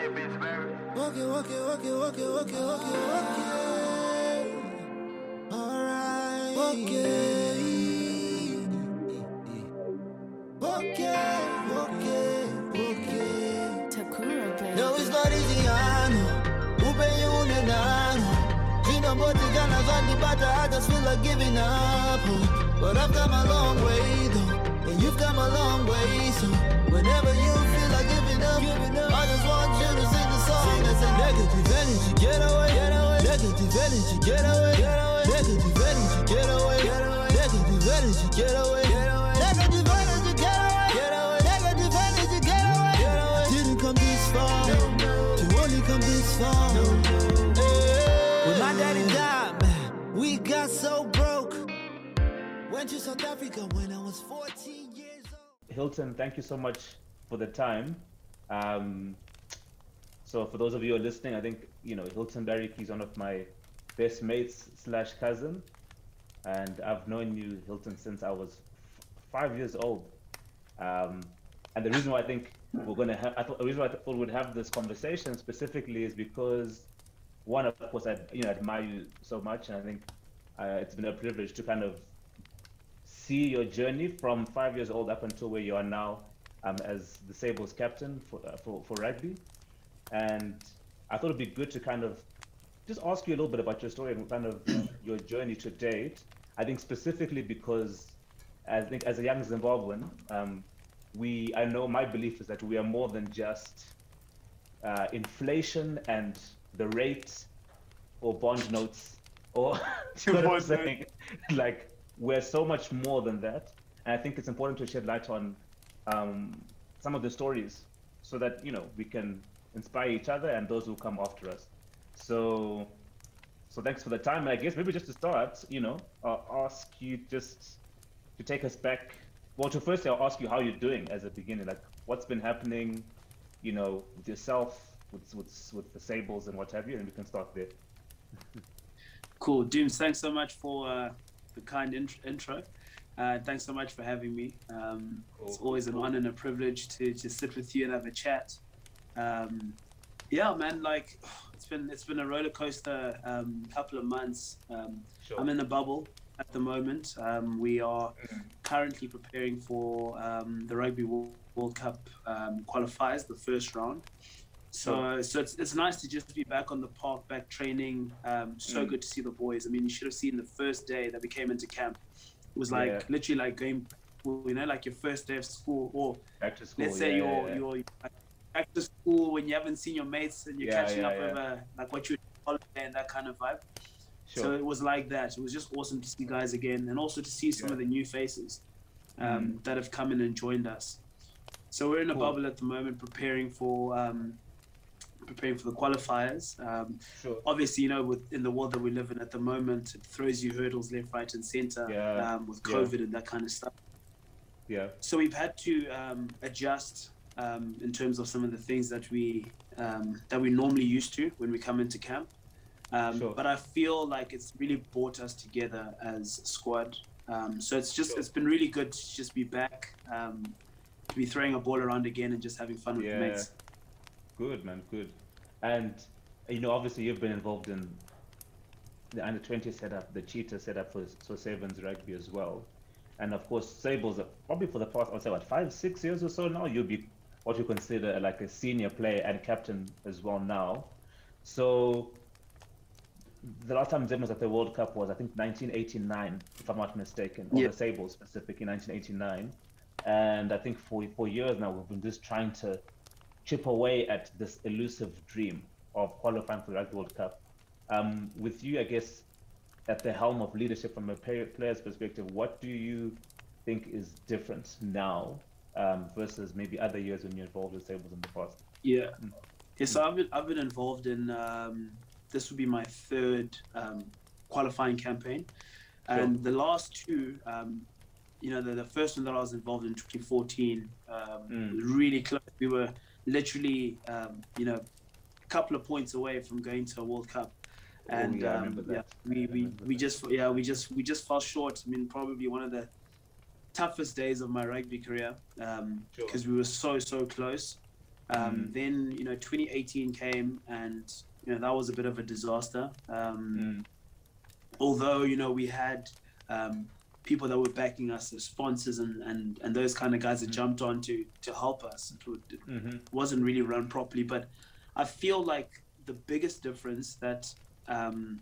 Okay, okay, okay, okay, okay, okay, okay. Alright. Okay. Okay, okay, okay. Takura, baby. No, it's not easy, I know. Upenye unenano. Jina mboti kana zandi bata, I just feel like giving up. But I've come a long way though. And you've come a long way, so negative energy, get away. Negative energy, get away. Negative energy, get away. Negative energy, get away. Negative energy, get away. Negative energy, get away, away. Didn't come this far, only come this far. When my daddy died, man, we got so broke. Went to South Africa when I was 14 years old. Hilton, thank you so much for the time. Um, so for those of you who are listening, I think you know Hilton Mudariki. He's one of my best mates slash cousin, and I've known you, Hilton, since I was f- five years old. Um, and the reason why I think we're gonna have, I thought the reason why I thought we'd have this conversation specifically is because one, of course, I you know admire you so much, and I think uh, it's been a privilege to kind of see your journey from five years old up until where you are now um, as the Sables captain for, uh, for, for rugby. And I thought it'd be good to kind of just ask you a little bit about your story and kind of your journey to date. I think specifically because I think as a young Zimbabwean, um, we I know my belief is that we are more than just uh, inflation and the rate or bond notes or you know what I'm saying? like we're so much more than that and i think it's important to shed light on um, some of the stories so that you know we can inspire each other and those who come after us so so thanks for the time and i guess maybe just to start you know i'll ask you just to take us back well to first i'll ask you how you're doing as a beginning like what's been happening you know with yourself with with, with the sables and what have you and we can start there Cool. Dooms, thanks so much for uh, the kind int- intro. Uh, thanks so much for having me. Um, it's always an cool. honor and a privilege to just sit with you and have a chat. Um, yeah, man. Like it's been it's been a roller coaster um, couple of months. Um, sure I'm in a bubble at the moment. Um, we are currently preparing for um, the Rugby World Cup um, qualifiers, the first round. So, so it's, it's nice to just be back on the park, back training. Um, so Mm. good to see the boys. I mean, you should have seen the first day that we came into camp. It was like Yeah. literally like going, you know, like your first day of school, or back to school let's say yeah, you're yeah, yeah. Back to school when you haven't seen your mates and you're Yeah, catching yeah, up yeah. over like what you holiday and that kind of vibe. sure So it was like that. It was just awesome to see guys again, and also to see some Yeah. of the new faces um, that have come in and joined us. So we're in a Cool. bubble at the moment, preparing for um, preparing for the qualifiers. Um, sure obviously, you know, with in the world that we live in at the moment, it throws you hurdles left, right, and center Yeah. um, with Yeah. COVID and that kind of stuff. yeah So we've had to um, adjust um, in terms of some of the things that we um, that we normally used to when we come into camp. Um, Sure. But I feel like it's really brought us together as a squad. Um, so it's just Sure. it's been really good to just be back, um, to be throwing a ball around again and just having fun with Yeah. the mates. Good man, good. And you know, obviously, you've been involved in the under twenty setup, the cheetah setup for so Sevens rugby as well, and of course, Sables. are Probably for the past, I'd say, what five, six years or so now, you'll be what you consider like a senior player and captain as well now. So. The last time Zim was at the World Cup was, I think, 1989, if I'm not mistaken, or Yeah. the Sables specifically, 1989. And I think for for years now, we've been just trying to chip away at this elusive dream of qualifying for the Rugby World Cup. Um, with you, I guess, at the helm of leadership from a player's perspective, what do you think is different now um, versus maybe other years when you're involved with Sables in the past? Yeah. Mm. Yeah, so I've been, I've been involved in, um, this would be my third um, qualifying campaign. And the last two, um, you know, the, the first one that I was involved in 2014 um, Mm. really close. We were literally, um, you know, a couple of points away from going to a World Cup. Oh, And yeah, um, yeah, we, we, we just yeah we just we just fell short. I mean, probably one of the toughest days of my rugby career because Sure. we were so so close. Um, Mm. Then you know 2018 came, and you know that was a bit of a disaster. Um, Mm. Although you know we had um, people that were backing us, the sponsors and, and, and those kind of guys that Mm. jumped on to to help us. It, would- Mm-hmm. wasn't really run properly, but I feel like the biggest difference that um,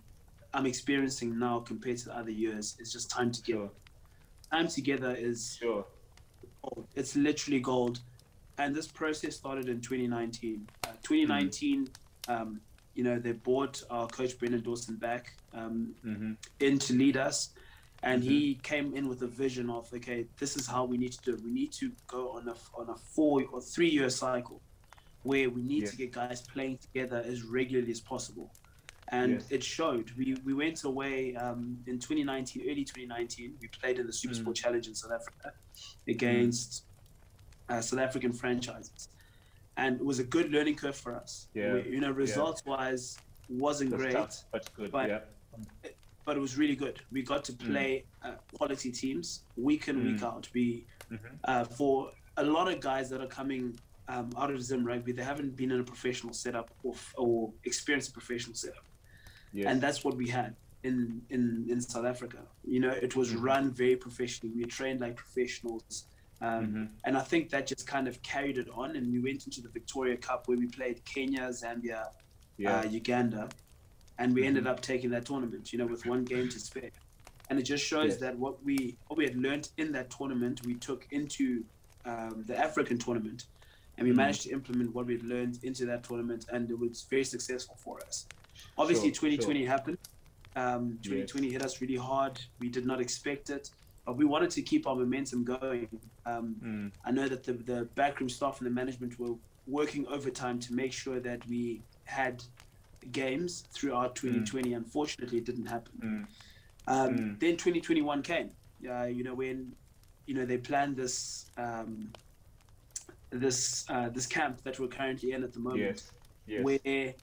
I'm experiencing now compared to the other years is just time to Sure. Time together is Sure. gold. It's literally gold. And this process started in 2019. Uh, 2019, um, you know, they brought our coach Brendan Dawson back um, Mm-hmm. in to lead us. And he came in with a vision of, okay, this is how we need to do it. We need to go on a, on a four or three year cycle where we need Yes. to get guys playing together as regularly as possible. And Yes. it showed. We, we went away um, in 2019, early 2019. We played in the Super Mm. Sport Challenge in South Africa against uh, South African franchises. And it was a good learning curve for us. Yeah. We- you know, results wise, wasn't That's great tough, but good. but- yeah. but it was really good. We got to play uh, quality teams week in, week Mm. out. We Mm-hmm. uh, for a lot of guys that are coming um, out of Zim rugby, they haven't been in a professional setup or, or experienced a professional setup, Yes. and that's what we had in in in South Africa. You know, it was Mhm. run very professionally. We trained like professionals. Um, Mhm. And I think that just kind of carried it on, and we went into the Victoria Cup where we played Kenya, Zambia, yeah. uh, Uganda, and we ended Mhm. up taking that tournament. You know, with one game to spare, and it just shows Yes. that what we what we had learned in that tournament, we took into um, the African tournament, and we Mhm. managed to implement what we had learned into that tournament, and it was very successful for us. Obviously, Sure, 2020 happened. Um, 2020 hit us really hard. We did not expect it, but we wanted to keep our momentum going. Um, Mm. I know that the, the backroom staff and the management were working overtime to make sure that we had games throughout 2020. Unfortunately, it didn't happen. Mm. Um, Mm. Then 2021 came. Uh, you know when you know they planned this um, this uh, this camp that we're currently in at the moment, Yes. Yes. where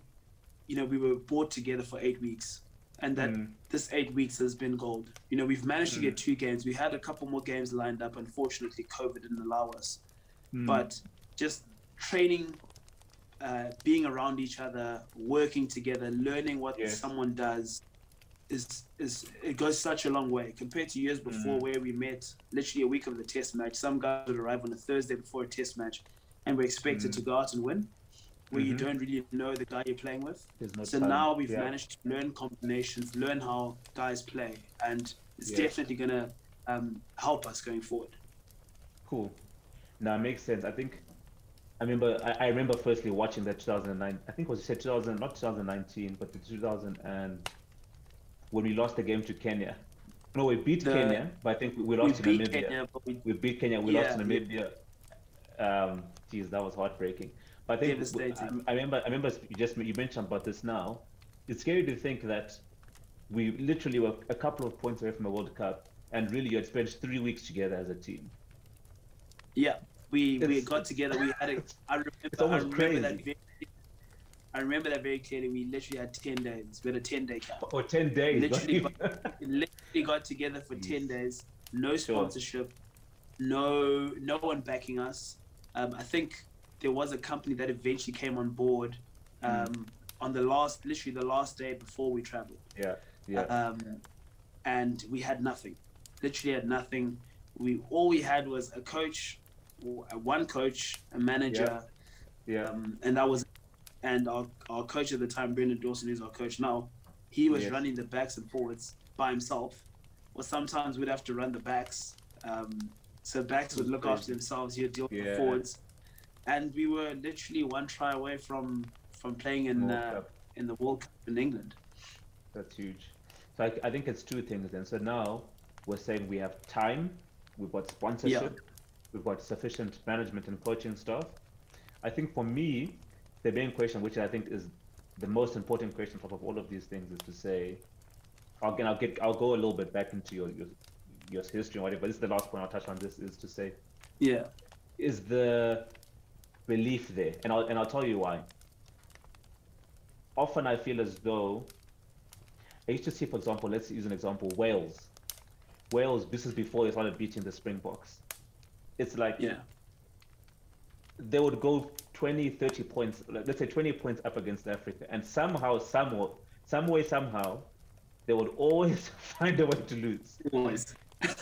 you know we were brought together for eight weeks, and that Mm. this eight weeks has been gold. You know, we've managed to get two games. We had a couple more games lined up. Unfortunately, COVID didn't allow us. Mm. But just training, uh, being around each other, working together, learning what Yes. someone does, is is it goes such a long way compared to years before Mm. where we met literally a week of the test match. Some guys would arrive on a Thursday before a test match, and we're expected Mm. to go out and win. Where you Mhm. don't really know the guy you're playing with. No So time. now we've yeah. managed to learn combinations, learn how guys play, and it's definitely going to um, help us going forward. Cool. Now it makes sense. I think I remember I, I remember firstly watching that 2009. I think it was said 2000, not 2019, but the 2000 and when we lost the game to Kenya. No, we beat The- Kenya, but I think we, we We lost to Namibia. Kenya, we We beat Kenya. We Yeah, lost to Namibia. Um, geez, that was heartbreaking. But I think Devastating. I, I remember. I remember you just you mentioned about this now. It's scary to think that we literally were a couple of points away from a World Cup, and really you had spent three weeks together as a team. Yeah, we we got together. We had a. I remember. It's almost I remember that crazy. very, I remember that very clearly. We literally had ten days. We had a ten day camp. Or ten days. Literally, We literally got together for ten days. No sponsorship. No no one backing us. Um, I think there was a company that eventually came on board um, Mm. on the last, literally the last day before we traveled. yeah, yeah. um, and we had nothing. Literally had nothing. We all we had was a coach, uh, one coach, a manager, yeah. um, and that was. And our, our coach at the time, Brendan Dawson, is our coach now. He was Yes. running the backs and forwards by himself, or sometimes we'd have to run the backs. Um, so backs would look after themselves. He'd deal with the forwards, and we were literally one try away from from playing in uh, in the World Cup in England. That's huge. So I, I think it's two things then. So now we're saying we have time, we've got sponsorship, we've got sufficient management and coaching staff. I think for me, the main question, which I think is the most important question top of all of these things, is to say, again, I'll get, I'll go a little bit back into your your, your history and whatever. But this is the last point I'll touch on. This is to say, Yeah. is the belief there, and I'll and I'll tell you why. Often I feel as though I used to see, for example, let's use an example, Wales. Wales, this is before they started beating the Springboks. It's like Yeah. they would go 20, 30 points, let's say 20 points up against Africa, and somehow, somewhat, some way, somehow, they would always find a way to lose. Always.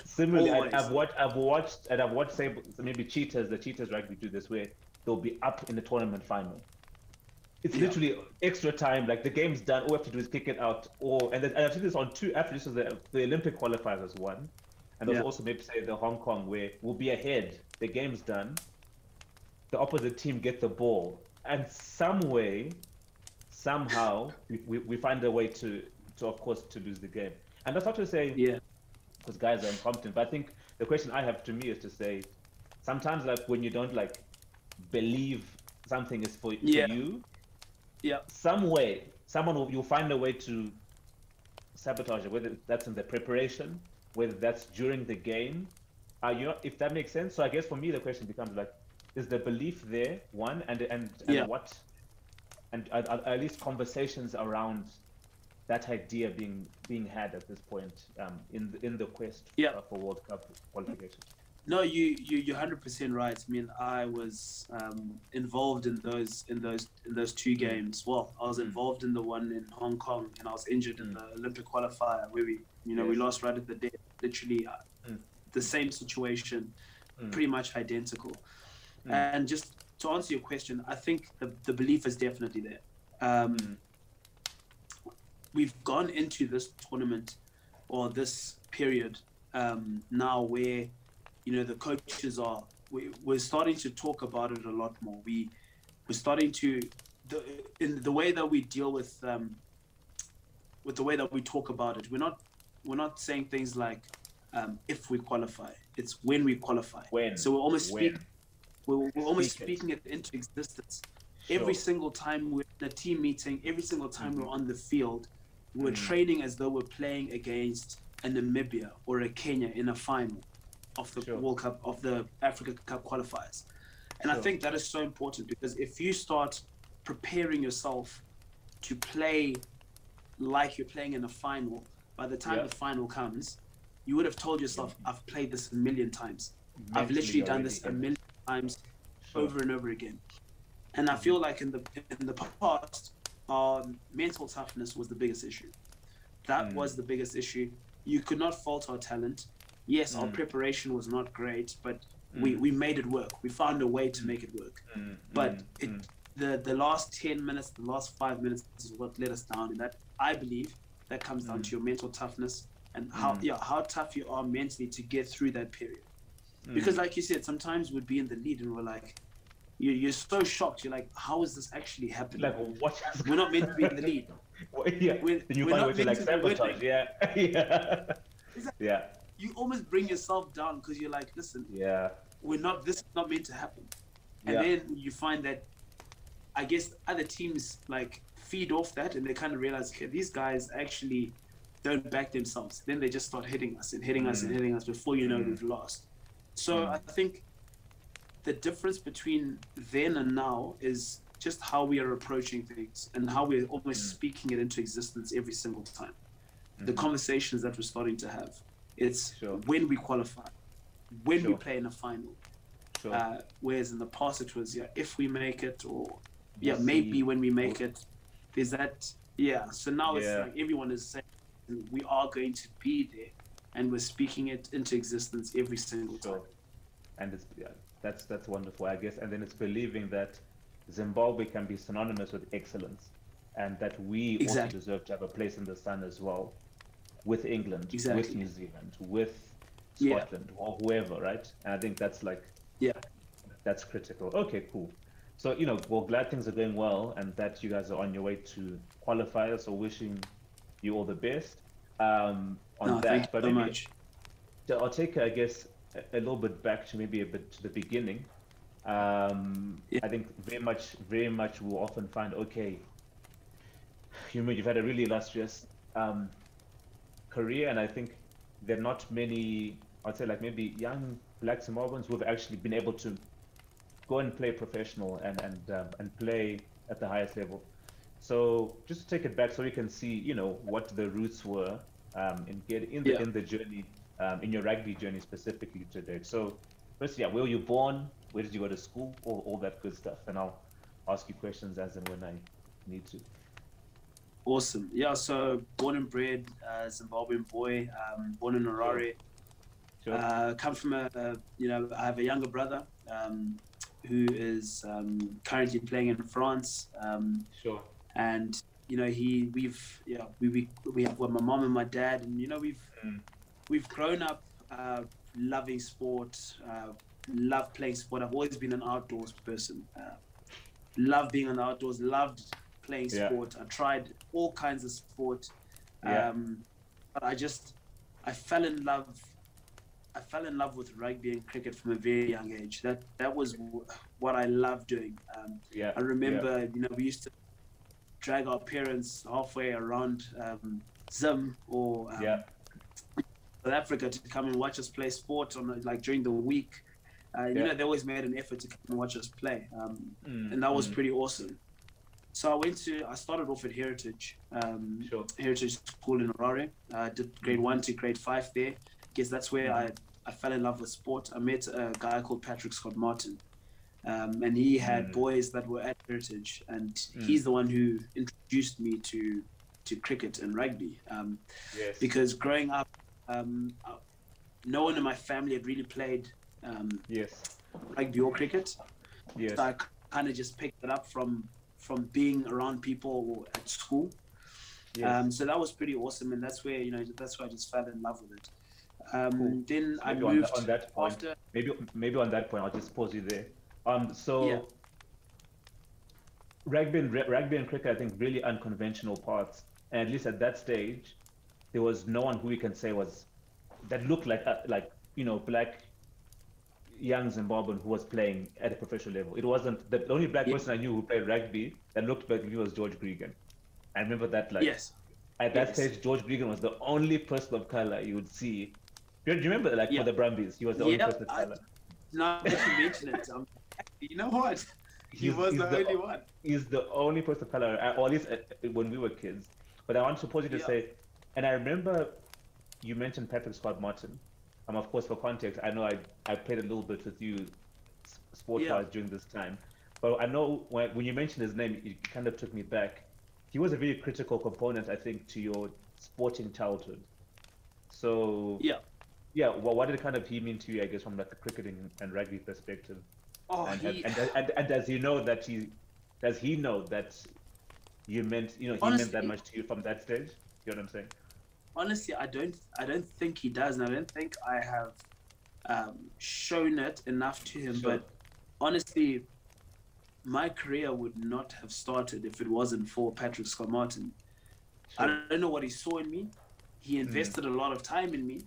Similarly, I, Always. I've watched, I've watched, and I've watched, say, maybe Cheetahs, the Cheetahs rugby do this, where they'll be up in the tournament final. It's Yeah. literally extra time. Like the game's done. All we have to do is kick it out. Or and, then, and I've seen this on two. This was the, the Olympic qualifiers as one, and there's Yeah. also maybe say the Hong Kong where we'll be ahead. The game's done. The opposite team get the ball, and some way, somehow, we, we, we find a way to to of course to lose the game. And that's not to say Yeah. because guys are incompetent. But I think the question I have to me is to say, sometimes like when you don't like believe something is for, Yeah. for you, Yeah. some way, someone will you'll find a way to sabotage it, whether that's in the preparation, whether that's during the game. Uh, you if that makes sense. So I guess for me the question becomes like, is the belief there one, and and, and Yeah. what, and at, at at least conversations around that idea being being had at this point um, in the, in the quest Yeah. uh, for World Cup qualification. No, you you you're hundred percent right. I mean, I was um, involved in those in those in those two games. Well, I was Mm. involved in the one in Hong Kong, and I was injured in Mm. the Olympic qualifier where we, you know, we lost right at the death. Literally, uh, Mm. the same situation, Mm. pretty much identical. Mm. And just to answer your question, I think the the belief is definitely there. Um, Mm. we've gone into this tournament or this period um, now where you know the coaches are we, we're starting to talk about it a lot more we we're starting to the in the way that we deal with um, with the way that we talk about it we're not we're not saying things like um, if we qualify it's when we qualify When? so we're almost When? speak, we're, we're almost Speak speaking it into existence every single time we're in a team meeting, every single time we're Mhm. on the field, we're Mhm. training as though we're playing against a Namibia or a Kenya in a final of the Sure. World Cup of the Africa Cup qualifiers. And I think that is so important because if you start preparing yourself to play like you're playing in a final, by the time Yeah. the final comes, you would have told yourself, I've played this a million times. I've literally done this a million times Sure. over and over again. And I feel like in the in the past, our mental toughness was the biggest issue. That Mm. was the biggest issue. You could not fault our talent. Yes, our Mm. preparation was not great, but we, Mm. we made it work. We found a way to make it work. Mm, But mm, it, mm. the the last ten minutes, the last five minutes is what let us down. And that I believe that comes down Mm. to your mental toughness and how Mm. yeah how tough you are mentally to get through that period Mm. because like you said sometimes we'd be in the lead and we're like you, you're so shocked you're like how is this actually happening like what we're not meant to be in the lead Well, yeah. We're- then you we're find a way to like meant to be winning. sabotage. Yeah. yeah. Exactly. Yeah. You almost bring yourself down because you're like listen Yeah. we're not this is not meant to happen and Yeah. then you find that i guess other teams like feed off that and they kind of realize okay these guys actually don't back themselves then they just start hitting us and hitting us and Mm. hitting us before you know Mm. we've lost so Mm. i think the difference between then and now is just how we are approaching things and how we're almost Mm. speaking it into existence every single time the Mhm. conversations that we're starting to have it's Sure. when we qualify when we play in a final. Sure. uh, whereas in the past it was yeah if we make it or yeah maybe when we make it there's that yeah. So now it's like everyone is saying we are going to be there and we're speaking it into existence every single time. And it's yeah, that's that's wonderful, I guess. And then it's believing that Zimbabwe can be synonymous with excellence, and that we also deserve to have a place in the sun as well, with England, with New Zealand, with Yeah. Scotland, or whoever, right? And I think that's like yeah that's critical. Okay, cool. So you know, well, glad things are going well, and that you guys are on your way to qualifiers. So wishing you all the best um, on no, that. thank you but so maybe- much so I'll take, I guess, a, a little bit back to maybe a bit to the beginning. Um, Yeah. I think very much, very much we'll often find, okay, you know, you've had a really illustrious um, career, and I think there are not many, I'd say, like maybe young black Zimbabweans who have actually been able to go and play professional and and um, and play at the highest level. So just to take it back, so we can see, you know, what the roots were um, in get in the Yeah. in the journey, um, in your rugby journey specifically today. So first, yeah, where were you born? where did you go to school, all, all that good stuff. And I'll ask you questions as and when I need to. Awesome. Yeah, so born and bred uh, Zimbabwean boy, um, born in Harare. Sure. Uh, come from a, a, you know, I have a younger brother um, who is um, currently playing in France. Um, sure. and you know he we've yeah we we, we have well, my mom and my dad and you know we've Mm. we've grown up uh, loving sport uh, love playing sport i've always been an outdoors person uh, love being in the outdoors loved playing Yeah. sport i tried all kinds of sport Yeah. um, but i just i fell in love I fell in love with rugby and cricket from a very young age. That that was w- what I loved doing. Um, Yeah. I remember, you know, we used to drag our parents halfway around um, Zim or um, Yeah. South Africa to come and watch us play sport on like during the week. Uh, You Yeah. know, they always made an effort to come and watch us play, um, Mm, and that was mm, pretty awesome. So I went to, I started off at Heritage, um, Sure. Heritage School in Harare. I did grade one to grade five there. Guess that's where I, I fell in love with sport. I met a guy called Patrick Scott Martin, um, and he had Mm. boys that were at Heritage, and Mm. he's the one who introduced me to to cricket and rugby. Um, Yes. because growing up, um, no one in my family had really played um, yes. rugby or cricket. Yes. So I kind of just picked it up from from being around people at school. yes. Um, so that was pretty awesome, and that's where you know that's where I just fell in love with it. Um, Cool. Then I maybe on, moved that, on that point, after. maybe maybe on that point, I'll just pause you there. Um, so Yeah. rugby and rugby and cricket, I think, really unconventional paths. And at least at that stage, there was no one who we can say was that looked like uh, like you know black young Zimbabwean who was playing at a professional level. It wasn't the only black Yeah. person I knew who played rugby that looked like me was George Gregan. I remember that like yes. at that Yes. stage, George Gregan was the only person of color you would see. Do you remember, like Yeah. for the Brumbies, he was the only person of color. Now that you mention it, um, you know what? He He's- was he's the, the- only one. He's the only person of color, uh, or at least uh, when we were kids. But I want to pause you to Yeah. say, and I remember you mentioned Patrick Scott Martin. Um, of course, for context, I know I, I played a little bit with you sport wise Yeah. during this time. But I know when, when you mentioned his name, it kind of took me back. He was a very critical component, I think, to your sporting childhood. So Yeah. yeah. Well, what did kind of he mean to you? I guess from like a cricketing and rugby perspective. Oh, and, he, and, and, and, and does he know that he does he know that you meant you know he meant that much to you from that stage? You know what I'm saying? Honestly, I don't, I don't think he does, and I don't think I have um, shown it enough to him. Sure. But honestly, my career would not have started if it wasn't for Patrick Scott Martin. I don't know what he saw in me. He invested a lot of time in me,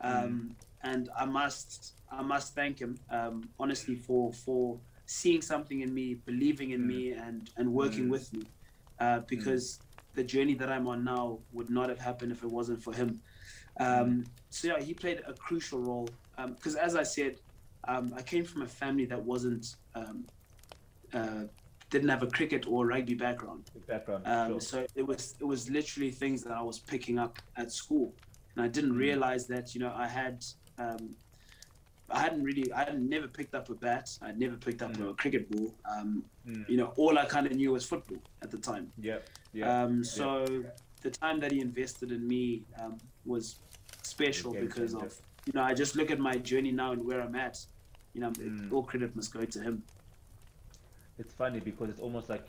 um, and I must I must thank him um, honestly for for seeing something in me, believing in Mm. me, and and working Mm. with me, uh, because the journey that I'm on now would not have happened if it wasn't for him. Um, so yeah, he played a crucial role because, as I said, um, I came from a family that wasn't um, uh, didn't have a cricket or rugby background. Background. Um, sure. So it was it was literally things that I was picking up at school, and I didn't Mm. realize that you know I had um, I hadn't really I had never picked up a bat. I'd never picked up Mm. a cricket ball. Um, Mm. You know, all I kind of knew was football at the time. Yeah. Yeah. Um, so the time that he invested in me um, was special because of you know I just look at my journey now and where I'm at. You know, Mm. all credit must go to him. It's funny because it's almost like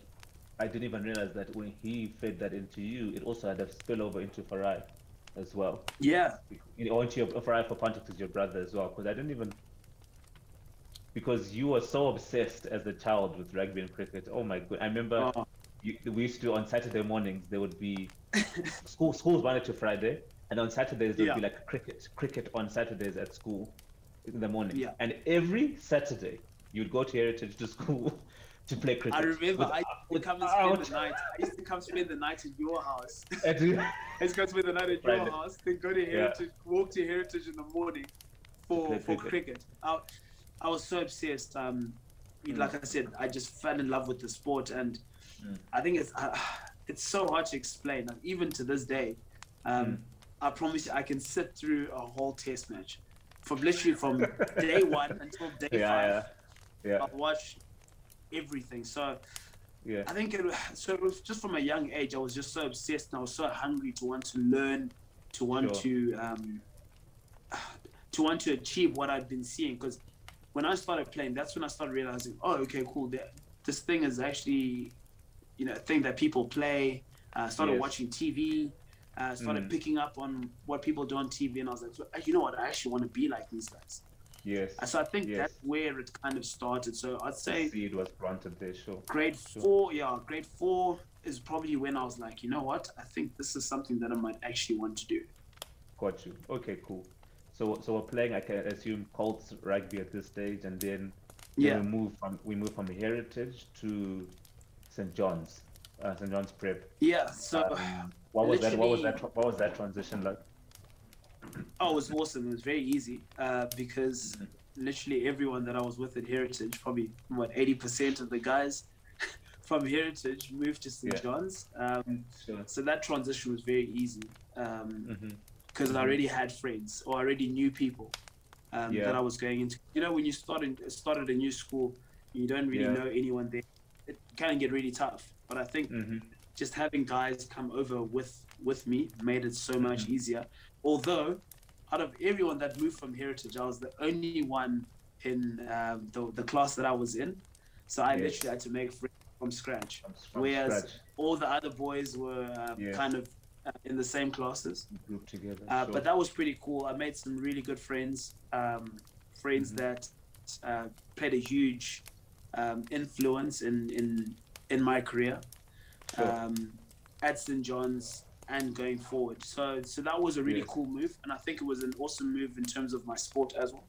I didn't even realize that when he fed that into you, it also had a spillover into Farai as well. Yeah, You know, your Farai for context is your brother as well, because I didn't even because you were so obsessed as a child with rugby and cricket. Oh my god! I remember Oh, you, we used to on Saturday mornings there would be school schools Monday to Friday, and on Saturdays there would be like cricket cricket on Saturdays at school in the morning. Yeah. And every Saturday you'd go to Heritage to school to play cricket. I remember I used to come and spend the night. I used to come spend the night at your house. And- I used to come spend the night at your Right. house, then go to Yeah. Heritage, walk to Heritage in the morning for, for cricket. cricket. I, I was so obsessed. Um, Mm. Like I said, I just fell in love with the sport, and Mm. I think it's uh, it's so hard to explain. Like, even to this day, um, Mm. I promise you, I can sit through a whole test match, from literally from day one until day Yeah, five. yeah. Yeah. I'll watch everything. So Yeah. I think it, so. It was just from a young age. I was just so obsessed, and I was so hungry to want to learn, to want Sure. to um, to want to achieve what I'd been seeing. Because when I started playing, that's when I started realizing, oh, okay, cool. That this thing is actually, you know, a thing that people play. Uh, started Yes. watching TV. Uh, started Mm. picking up on what people do on TV, and I was like, you know what? I actually want to be like these guys. Yes. So I think Yes. that's where it kind of started. So I'd say seed was planted there, sure. grade Sure. four, yeah, grade four is probably when I was like, you know what? I think this is something that I might actually want to do. Got you. Okay, cool. So so we're playing, I can assume, Colts rugby at this stage, and then then Yeah. we move from we move from Heritage to St. John's, uh, St. John's Prep. Yeah. So Um, what was that? What was that? What was that transition like? Oh, it was awesome. It was very easy uh, because literally everyone that I was with at Heritage, probably what eighty percent of the guys from Heritage moved to St. Yeah. John's. Um, Sure. so that transition was very easy. Um, hmm because I already had friends or I already knew people um, Yeah. that I was going into. You know, when you start in, started a new school, you don't really Yeah. know anyone there. It can get really tough. But I think hmm just having guys come over with with me made it so much Mm-hmm. easier. Although, out of everyone that moved from Heritage, I was the only one in um, the the class that I was in. So I Yes. literally had to make friends from scratch. From, from Whereas scratch, all the other boys were um, Yes. kind of uh, in the same classes. group together. Uh. But that was pretty cool. I made some really good friends, um, friends Mhm. that uh, played a huge um, influence in, in in my career Sure. um, at St John's and going forward. So so that was a really Yes. cool move, and I think it was an awesome move in terms of my sport as well.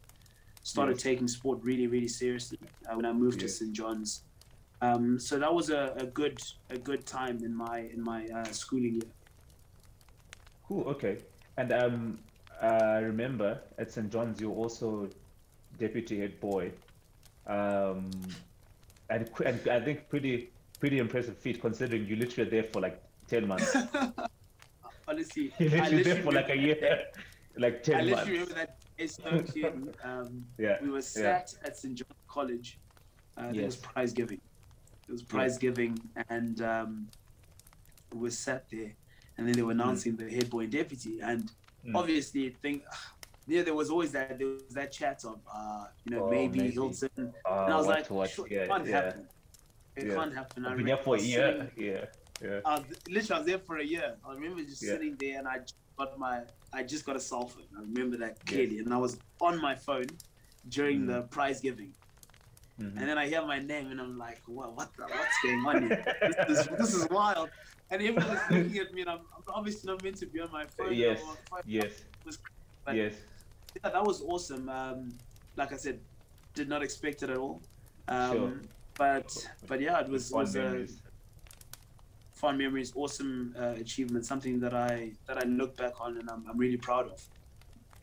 Started Yes. taking sport really really seriously uh, when I moved Yes. to St John's. Um, so that was a, a good a good time in my in my uh, schooling year. Cool. Okay. And um, I remember at St. John's you were also deputy head boy, um, and, and I think pretty pretty impressive feat considering you literally there for like ten months. Honestly, you I literally there for like a year, like ten I months. literally remember that day. Um, Yeah. we were sat at St. John College. Uh, It was prize giving. It was prize giving, and um, we were sat there, and then they were announcing the head boy and deputy, and Mm. obviously, think, yeah, there was always that there was that chat of, uh, you know, Oh, maybe, maybe. Hilton, and Ah, I was like, to watch. sure, Yeah, it can't yeah. happen. It Yeah. can't happen. I've been here remember for a sitting- year. Yeah. Yeah. I was, literally, I was there for a year. I remember just Yeah. sitting there and I just got my, I just got a cell phone. I remember that clearly. And I was on my phone during Mm. the prize giving. Mhm. And then I hear my name and I'm like, what, what the, what's going on here? this, is, this is wild. And everyone's looking at me and I'm, I'm obviously not meant to be on my phone. Yes. My phone. Yes. but- Yes. Yeah, that was awesome. Um, like I said, did not expect it at all. Um, Sure. But, but yeah, it was, was a. fond memories, awesome uh, achievement, something that I that I look back on and I'm, I'm really proud of.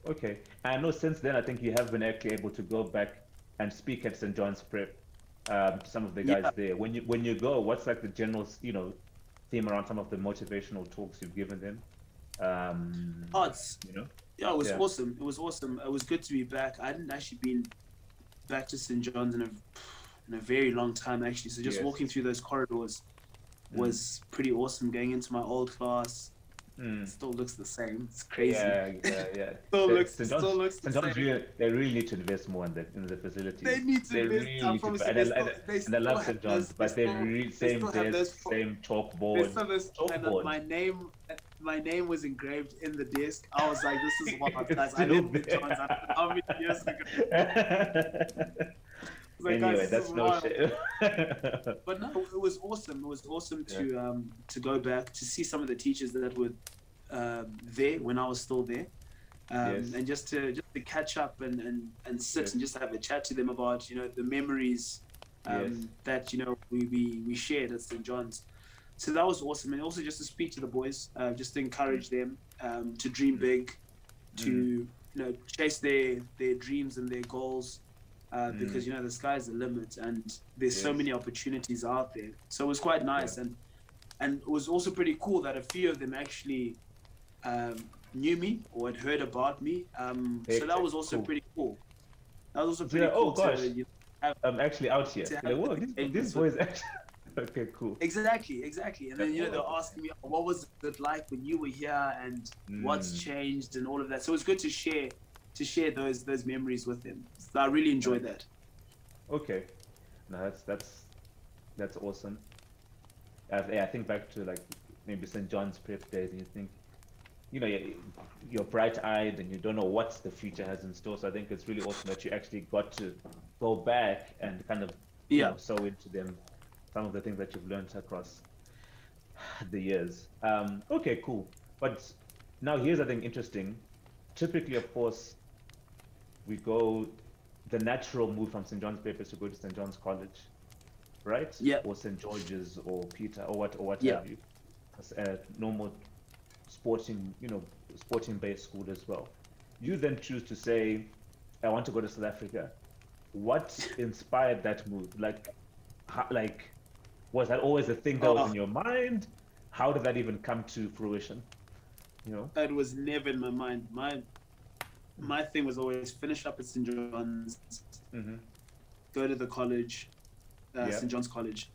Okay. I know since then, I think you have been actually able to go back and speak at St. John's Prep um, to some of the guys Yeah. there. When you when you go, what's like the general, you know, theme around some of the motivational talks you've given them? Um, Oh, it's you know. yeah, it was Yeah. awesome. It was awesome. It was good to be back. I hadn't actually been back to St. John's in a in a very long time actually. So just Yes. walking through those corridors. Was pretty awesome. Going into my old class, Mm. still looks the same. It's crazy. Yeah, yeah, yeah. Still looks- St. Still looks the same. really, they really need to invest more in the in the facilities. They need to They invest. really I need to, you, and, they I, still- and, they and I love St. John's, but they they still- re- they same still desk, same They chalkboard. still this, and Chalkboard. my name, my name was engraved in the desk. I was like, "This is It's guys." I still in there. John's how many years ago? Like, anyway, "Guys, that's no wild." shit. But no, it was awesome. It was awesome to um, to go back to see some of the teachers that were um, there when I was still there, um, Yes. and just to just to catch up and, and, and sit Yes. and just have a chat to them about you know the memories um, Yes. that you know we, we, we shared at St John's. So that was awesome, and also just to speak to the boys, uh, just to encourage them um, to dream big, to Mm. you know chase their their dreams and their goals, uh, Mm. because you know the sky's the limit, and there's so many opportunities out there. So it was quite nice, and and it was also pretty cool that a few of them actually um, knew me or had heard about me. Um, so that was also Cool. pretty cool. That was also pretty Yeah, cool. oh, gosh. To, you have I'm actually out here. Like, whoa, games these with- boys actually. okay, cool. Exactly, exactly. And then you know they're Oh. asking me, what was it like when you were here, and what's Mm. changed, and all of that. So it's good to share, to share those those memories with them. So I really enjoy that. Okay, no, that's that's that's awesome. Yeah, I think back to like maybe St. John's prep days, and you think, you know, you're, you're bright-eyed and you don't know what the future has in store. So I think it's really awesome that you actually got to go back and kind of you Yeah. know, sow into them some of the things that you've learned across the years. Um, okay, cool. But now here's I think interesting. Typically, of course, we go the natural move from St. John's Prep is to go to St. John's College, right? Yeah. Or St. George's or Peter or what or what Yeah. have you. As a normal sporting, you know, sporting based school as well. You then choose to say, I want to go to South Africa. What inspired that move? Like, how, like, was that always a thing that was Oh. in uh-huh. your mind? How did that even come to fruition? You know? It was never in my mind. My my thing was always finish up at St John's, Mm-hmm. go to the college, uh, Yeah. St John's College.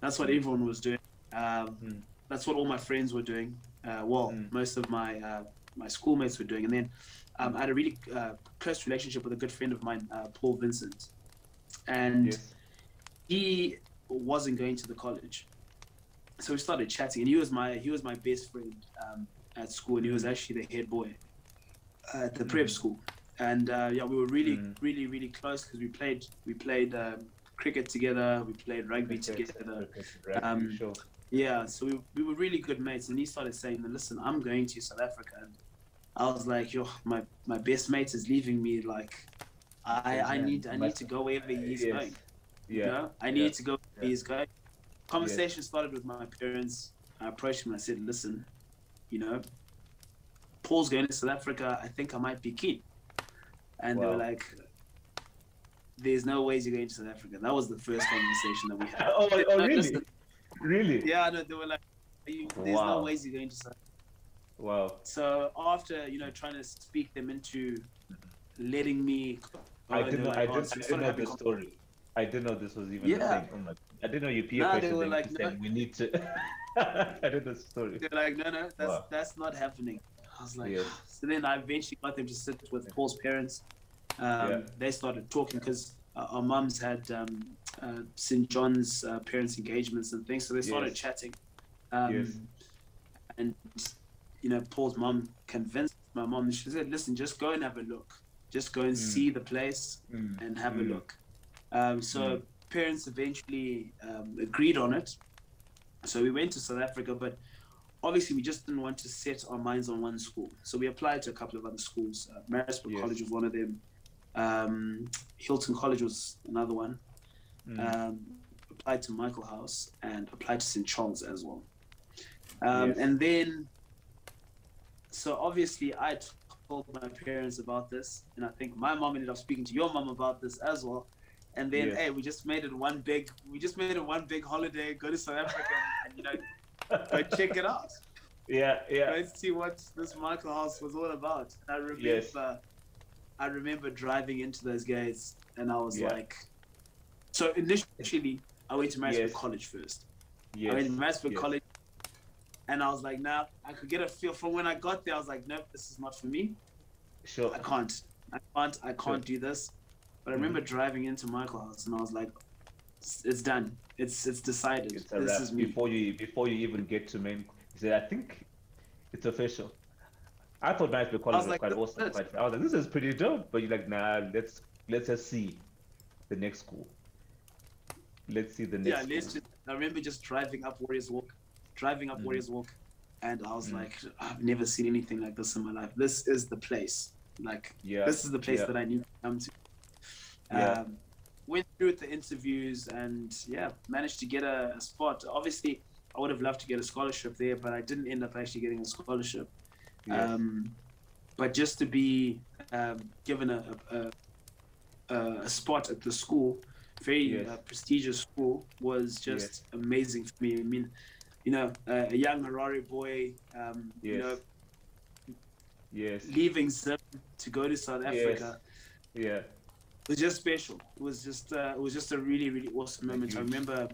That's what everyone was doing. Um, Mm. That's what all my friends were doing. Uh, well, Mm. most of my uh, my schoolmates were doing. And then um, I had a really uh, close relationship with a good friend of mine, uh, Paul Vincent, and Yes. he wasn't going to the college. So we started chatting, and he was my he was my best friend um, at school, and he was actually the head boy at the prep Mhm. school. And uh, yeah, we were really, Mm. really, really close because we played we played um, cricket together, we played rugby Okay, together. okay, right, Um, sure. Yeah, so we, we were really good mates, and he started saying, "Listen, I'm going to South Africa," and I was like, "Yo, my, my best mate is leaving me. Like, I I need I need to go wherever he's yes. going. Yeah. You know? I need yeah, to go where yeah. he's going." Conversation started with my parents. I approached him and I said, "Listen, you know, Paul's going to South Africa. I think I might be keen." And they were like, "There's no ways you're going to South Africa." That was the first conversation that we had. Oh, oh, oh, No, really? listen, Really? yeah, no, they were like, Are you, "There's Wow. no ways you're going to South." Africa. Wow. So after you know trying to speak them into letting me, go, I didn't know. I like, "Oh, didn't, I didn't know this story. I didn't know this was even Yeah. a thing. Oh my! I didn't know you peer Nah, they were like, no. we need to. I didn't know the story. They're like, no, no, that's Wow. that's not happening. I was like, Yes. so then I eventually got them to sit with Paul's parents. Um, Yeah. They started talking because uh, our mums had um, uh, St. John's uh, parents' engagements and things, so they started Yes. chatting. Um, Yes. And you know, Paul's mum convinced my mom. She said, "Listen, just go and have a look. Just go and Mm. see the place Mm. and have Mm. a look." Um, so Mm. parents eventually um, agreed on it. So we went to South Africa, but obviously we just didn't want to set our minds on one school. So we applied to a couple of other schools. Uh, Maritzburg Yes. College was one of them. Um, Hilton College was another one. Mm. Um, applied to Michaelhouse and applied to St. Charles as well. Um, Yes. And then, so obviously I told my parents about this, and I think my mom ended up speaking to your mom about this as well. And then, Yes. hey, we just made it one big, we just made it one big holiday. Go to South Africa and, you know, go check it out. yeah, yeah. Go see what this Michaelhouse was all about. I remember, Yes. I remember driving into those gates, and I was Yeah. like, so initially I went to Maritzburg Yes. College first. Yes. I went to Maritzburg yes. College, and I was like, nah, I could get a feel from when I got there. I was like, nope, this is not for me. Sure. I can't, I can't, I can't Sure. do this. But I Mhm. remember driving into Michaelhouse, and I was like, it's, it's done. It's it's decided. It's a this wrap is me. before you before you even get to main. You say, I think it's official. I thought Maritzburg College was was, like, quite this awesome. is- Quite, I was like, this is pretty dope. But you're like, nah, let's let's just see the next school. Let's see the next. yeah, let's just. I remember just driving up Warriors Walk, driving up Mhm. Warriors Walk, and I was Mhm. like, I've never seen anything like this in my life. This is the place. Like, Yeah. this is the place yeah. that I need to come to. Yeah. Went through the interviews and yeah, managed to get a, a spot. Obviously, I would have loved to get a scholarship there, but I didn't end up actually getting a scholarship. Yes. Um, but just to be um, given a, a, a, a spot at the school, very Yes. uh, prestigious school, was just amazing for me. I mean, you know, uh, a young Harare boy, um, you know, yes. leaving Zim to go to South Yes. Africa Yeah. Was just special. It was just uh, it was just a really really awesome moment. I remember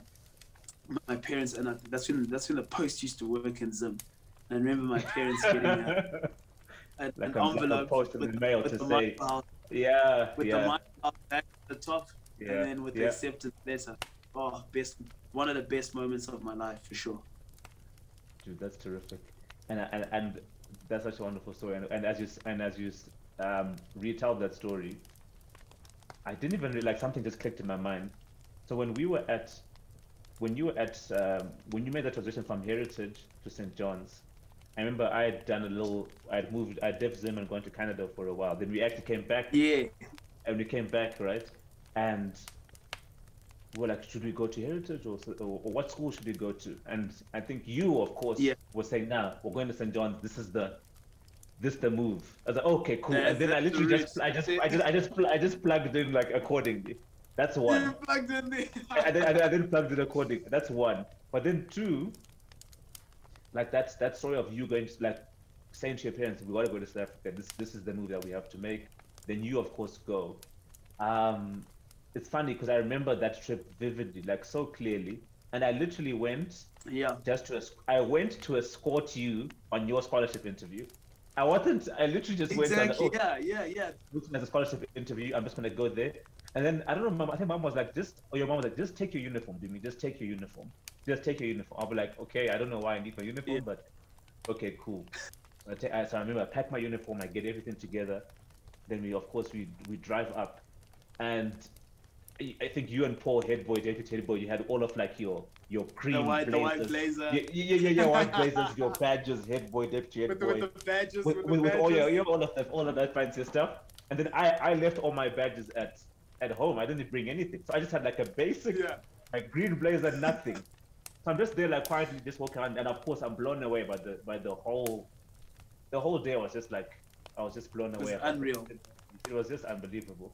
my parents, and I, that's when that's when the post used to work in Zim. And I remember my parents getting a, a, like an a, envelope post in with, the mail with to the say, Mile- yeah, with yeah, the Mile at the top, yeah, and then with the yeah. acceptance letter. Oh, best one of the best moments of my life for sure. Dude, that's terrific, and and and that's such a wonderful story. And, and as you and as you um, retell that story, I didn't even realize something just clicked in my mind. So when we were at, when you were at, um, when you made the transition from Heritage to St. John's, I remember I had done a little, I'd moved, I left Zim and gone to Canada for a while. Then we actually came back Yeah, and we came back, right? And we were like, should we go to Heritage or, or, or what school should we go to? And I think you, of course, Yeah. were saying, nah, we're going to St. John's. This is the, this the move. I was like, okay, cool. and then I the literally just, route. I just, I just, I just, I just plugged in like accordingly. That's one. plugged in there. I, then, I, then- I didn't plug it according. That's one. But then two, like that's that story of you going to like saying to your parents, "We gotta go to South Africa. This this is the move that we have to make." Then you, of course, go. Um, it's funny because I remember that trip vividly, like so clearly, and I literally went yeah, just to. I went to escort you on your scholarship interview. I wasn't. I literally just went. on, exactly. oh, Yeah, yeah, yeah. looking at the scholarship interview. I'm just gonna go there. And then I don't know, mom. I think mom was like, just or your mom was like, just take your uniform, Jimmy. Just take your uniform. Just take your uniform. I'll be like, okay, I don't know why I need my uniform, Yeah. but okay, cool. So I, ta- I- so I remember I pack my uniform, I get everything together. Then we, of course, we we drive up, and I I think you and Paul, head boy, deputy head boy, you had all of like your your cream The white, the blazers. blazer. Yeah, yeah, yeah, yeah, white blazers, your badges, head boy, deputy head With, boy with the badges, with, with, the with all your, badges. all of that, all of that fancy stuff. And then I, I left all my badges at, at home. I didn't bring anything, so I just had like a basic, Yeah. like green blazer, nothing. so I'm just there, like quietly, just walking around, and of course I'm blown away by the by the whole, the whole day was just like, I was just blown It was away. unreal. It, it was just unbelievable.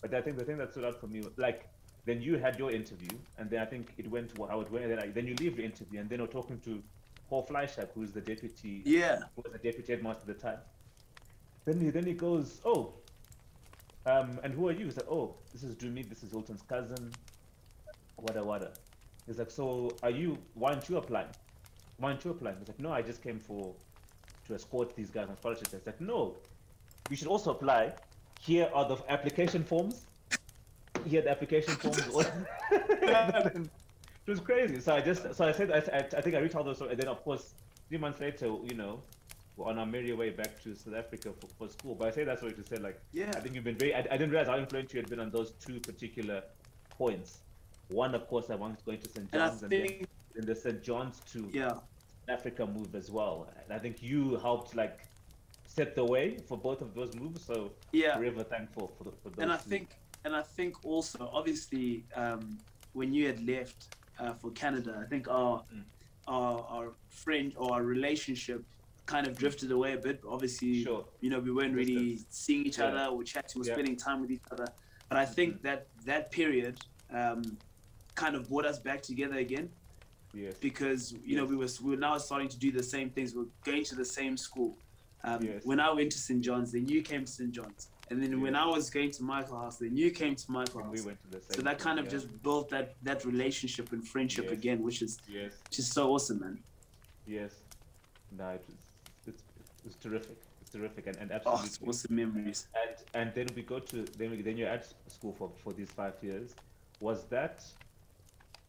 But I think the thing that stood out for me, like, then you had your interview, and then I think it went to how it went, and then, I, then you leave the interview, and then you're talking to Paul Fleischak, who's the deputy Yeah, who was the deputy headmaster at the time. Then he then he goes, oh, um, and who are you? He's like, oh, this is Jumi, this is Hilton's cousin, wada wada. He's like, so are you? Why aren't you applying? Why aren't you applying? He's like, no, I just came for to escort these guys on scholarships. He's like, no, you should also apply. Here are the application forms. Here are the application forms. it was crazy. So I just, so I said, I, I, think I reached out those, and then of course, three months later, you know, we're on our merry way back to South Africa for, for school. But I say that sorry to say, like, yeah. I think you've been very. I, I didn't realize how influential you had been on those two particular points. One, of course, I wanted going to St. And John's, and, then, think, then the St. John's to yeah, Africa move as well. And I think you helped like set the way for both of those moves. So yeah. forever thankful for, the, for those. And I two. think, and I think also, obviously, um, when you had left uh, for Canada, I think our, Mm. our our friend or our relationship kind of drifted away a bit. Obviously, Sure. you know, we weren't really seeing each Yeah. other or chatting or Yeah. spending time with each other. But I think that that period um, kind of brought us back together again Yes. because you know we were we were now starting to do the same things. We are going to the same school. Um, Yes. When I went to St John's, then you came to St John's, and then when I was going to Michaelhouse, then you came to Michael And House. we went to the same. so that kind of yeah. just built that that relationship and friendship Yes. again, which is Yes. which is so awesome, man. Yes. No, it was, it's, it's terrific. It's terrific and, and Oh, absolutely. it's awesome memories. and and then we go to then we, then you're at school for for these five years was that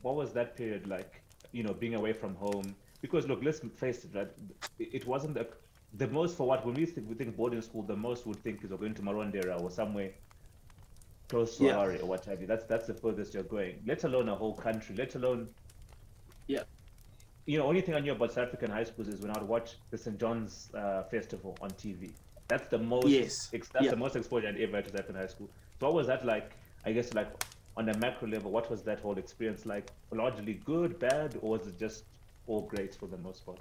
what was that period like you know being away from home because look let's face it right it, wasn't the, the most for what when we think we think boarding school the most would think is we're going to Marondera or somewhere close to Yeah. Harare or what have you that's that's the furthest you're going let alone a whole country let alone Yeah. you know only thing I knew about South African high schools is when I would watch the St John's uh, festival on TV that's the most Yes. ex- that's Yeah. the most exposure I'd ever had to South African high school. So what was that like? I guess like on a macro level, what was that whole experience like? Largely good, bad, or was it just all great for the most part?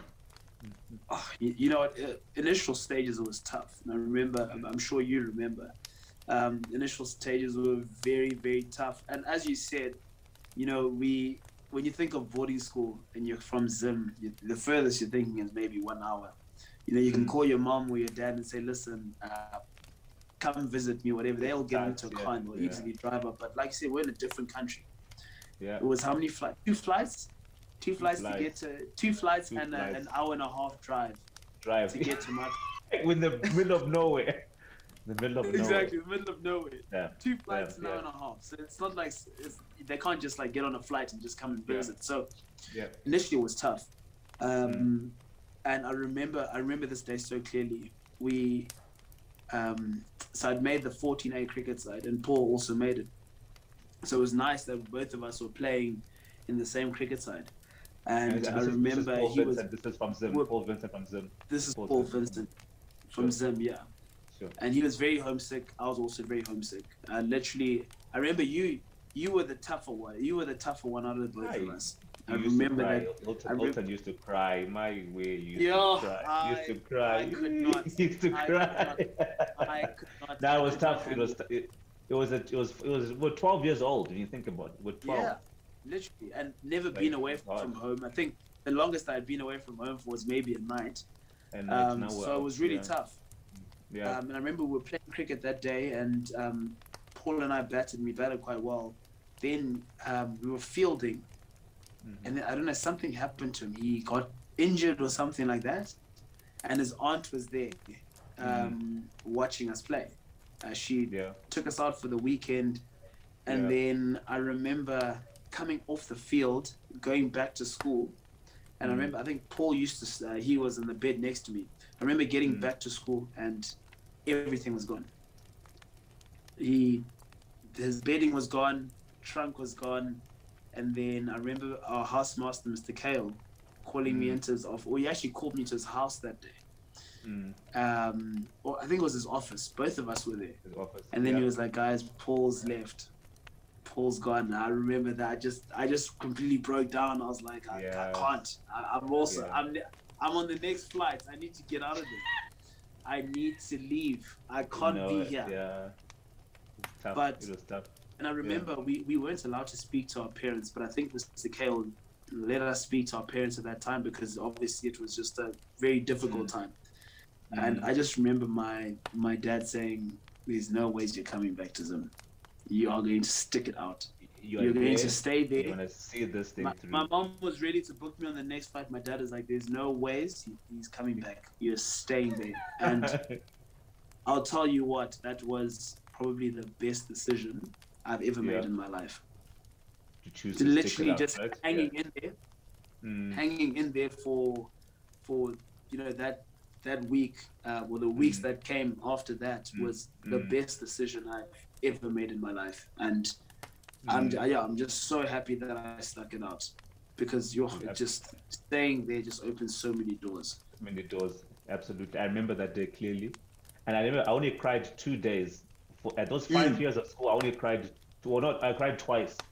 Oh, you, you know, what, uh, initial stages it was tough. And I remember, I'm, I'm sure you remember, um, initial stages were very, very tough. And as you said, you know, we when you think of boarding school and you're from Zim, you, the furthest you're thinking is maybe one hour. You know, you can Mm. call your mom or your dad and say, "Listen, uh, come visit me, whatever. They'll get Nice, into a yeah, car and they'll yeah. easily drive up. But like I said, we're in a different country. Yeah. It was how many flights? Two flights. Two flights, to get to two flights Two and a, an hour and a half drive Drive. to get to my in the middle of nowhere. The middle of nowhere. exactly the middle of nowhere. Yeah. Two flights, yeah, an hour yeah. and a half. So it's not like it's, they can't just like get on a flight and just come and Yeah. visit. So Yeah. initially it was tough. Um, Mm. And I remember, I remember this day so clearly. We, um, so I'd made the 14A cricket side, and Paul also made it. So it was nice that both of us were playing in the same cricket side. And, And I is- remember he was. This is from Zim. Well- Paul Vincent from Zim. This is Paul Paul Vincent. From Sure. Zim, yeah. Sure. And he was very homesick. I was also very homesick. Uh, literally, I remember you. You were the tougher one. You were the tougher one out of the both of us. I You used to remember that. Hilton, I rem- Hilton used to cry. My way, you used Yo, to cry. I- used to cry. I could not. used to I cry. could I could not. that was tough. It was. It, it was. A, it was. It was. We're 12 years old. When you think about it, we're 12. Yeah, literally, and never Like, been away it's from, home. I think the longest I had been away from home for was maybe a night. And like, Um, so it was really yeah. tough. Yeah. Um, and I remember we were playing cricket that day, and um, Paul and I batted. and We batted quite well. Then um, we were fielding, Mhm. and then, I don't know something happened to him. He got injured or something like that, and his aunt was there, um, watching us play. Uh, she yeah. took us out for the weekend, and Yeah. then I remember coming off the field, going back to school, and I Mm. remember I think Paul used to. Uh, he was in the bed next to me. I remember getting Mm. back to school and everything was gone. He, his bedding was gone, trunk was gone, and then I remember our housemaster, Mr. Kale, calling me Mm. into his office. Or he actually called me to his house that day. Mm. Um, or I think it was his office. Both of us were there. And then yeah. he was like, "Guys, Paul's left. Paul's gone." I remember that. I just, I just completely broke down. I was like, "I, Yeah. I can't. I, I'm also, Yeah. I'm, I'm on the next flight. I need to get out of there. I need to leave. I can't No, be here." Yeah. Tough. But- it was tough. And I remember we, we weren't allowed to speak to our parents, but I think Mr. Kale let us speak to our parents at that time because obviously it was just a very difficult Mm. time. And Mm. I just remember my my dad saying, "There's no ways you're coming back to Zim. You are going to stick it out. you You're going there, to stay there. You there." want to see this thing My, through. my mom was ready to book me on the next flight. My dad is like, "There's no ways he's coming back. You're staying there." And I'll tell you what, that was probably the best decision I've ever Yeah. made in my life. to choose to stick it Literally just hanging in there, Mm. hanging in there for, for you know that that week, uh, well the weeks Mm. that came after that Mm. was the Mm. best decision I've ever made in my life, and I'm Mm. yeah I'm just so happy that I stuck it out, because you're Yeah. just staying there just opens so many doors. many doors. Absolutely, I remember that day clearly, and I remember I only cried two days. For at those five Mm. years of school, I only cried. Two, or not, I cried twice.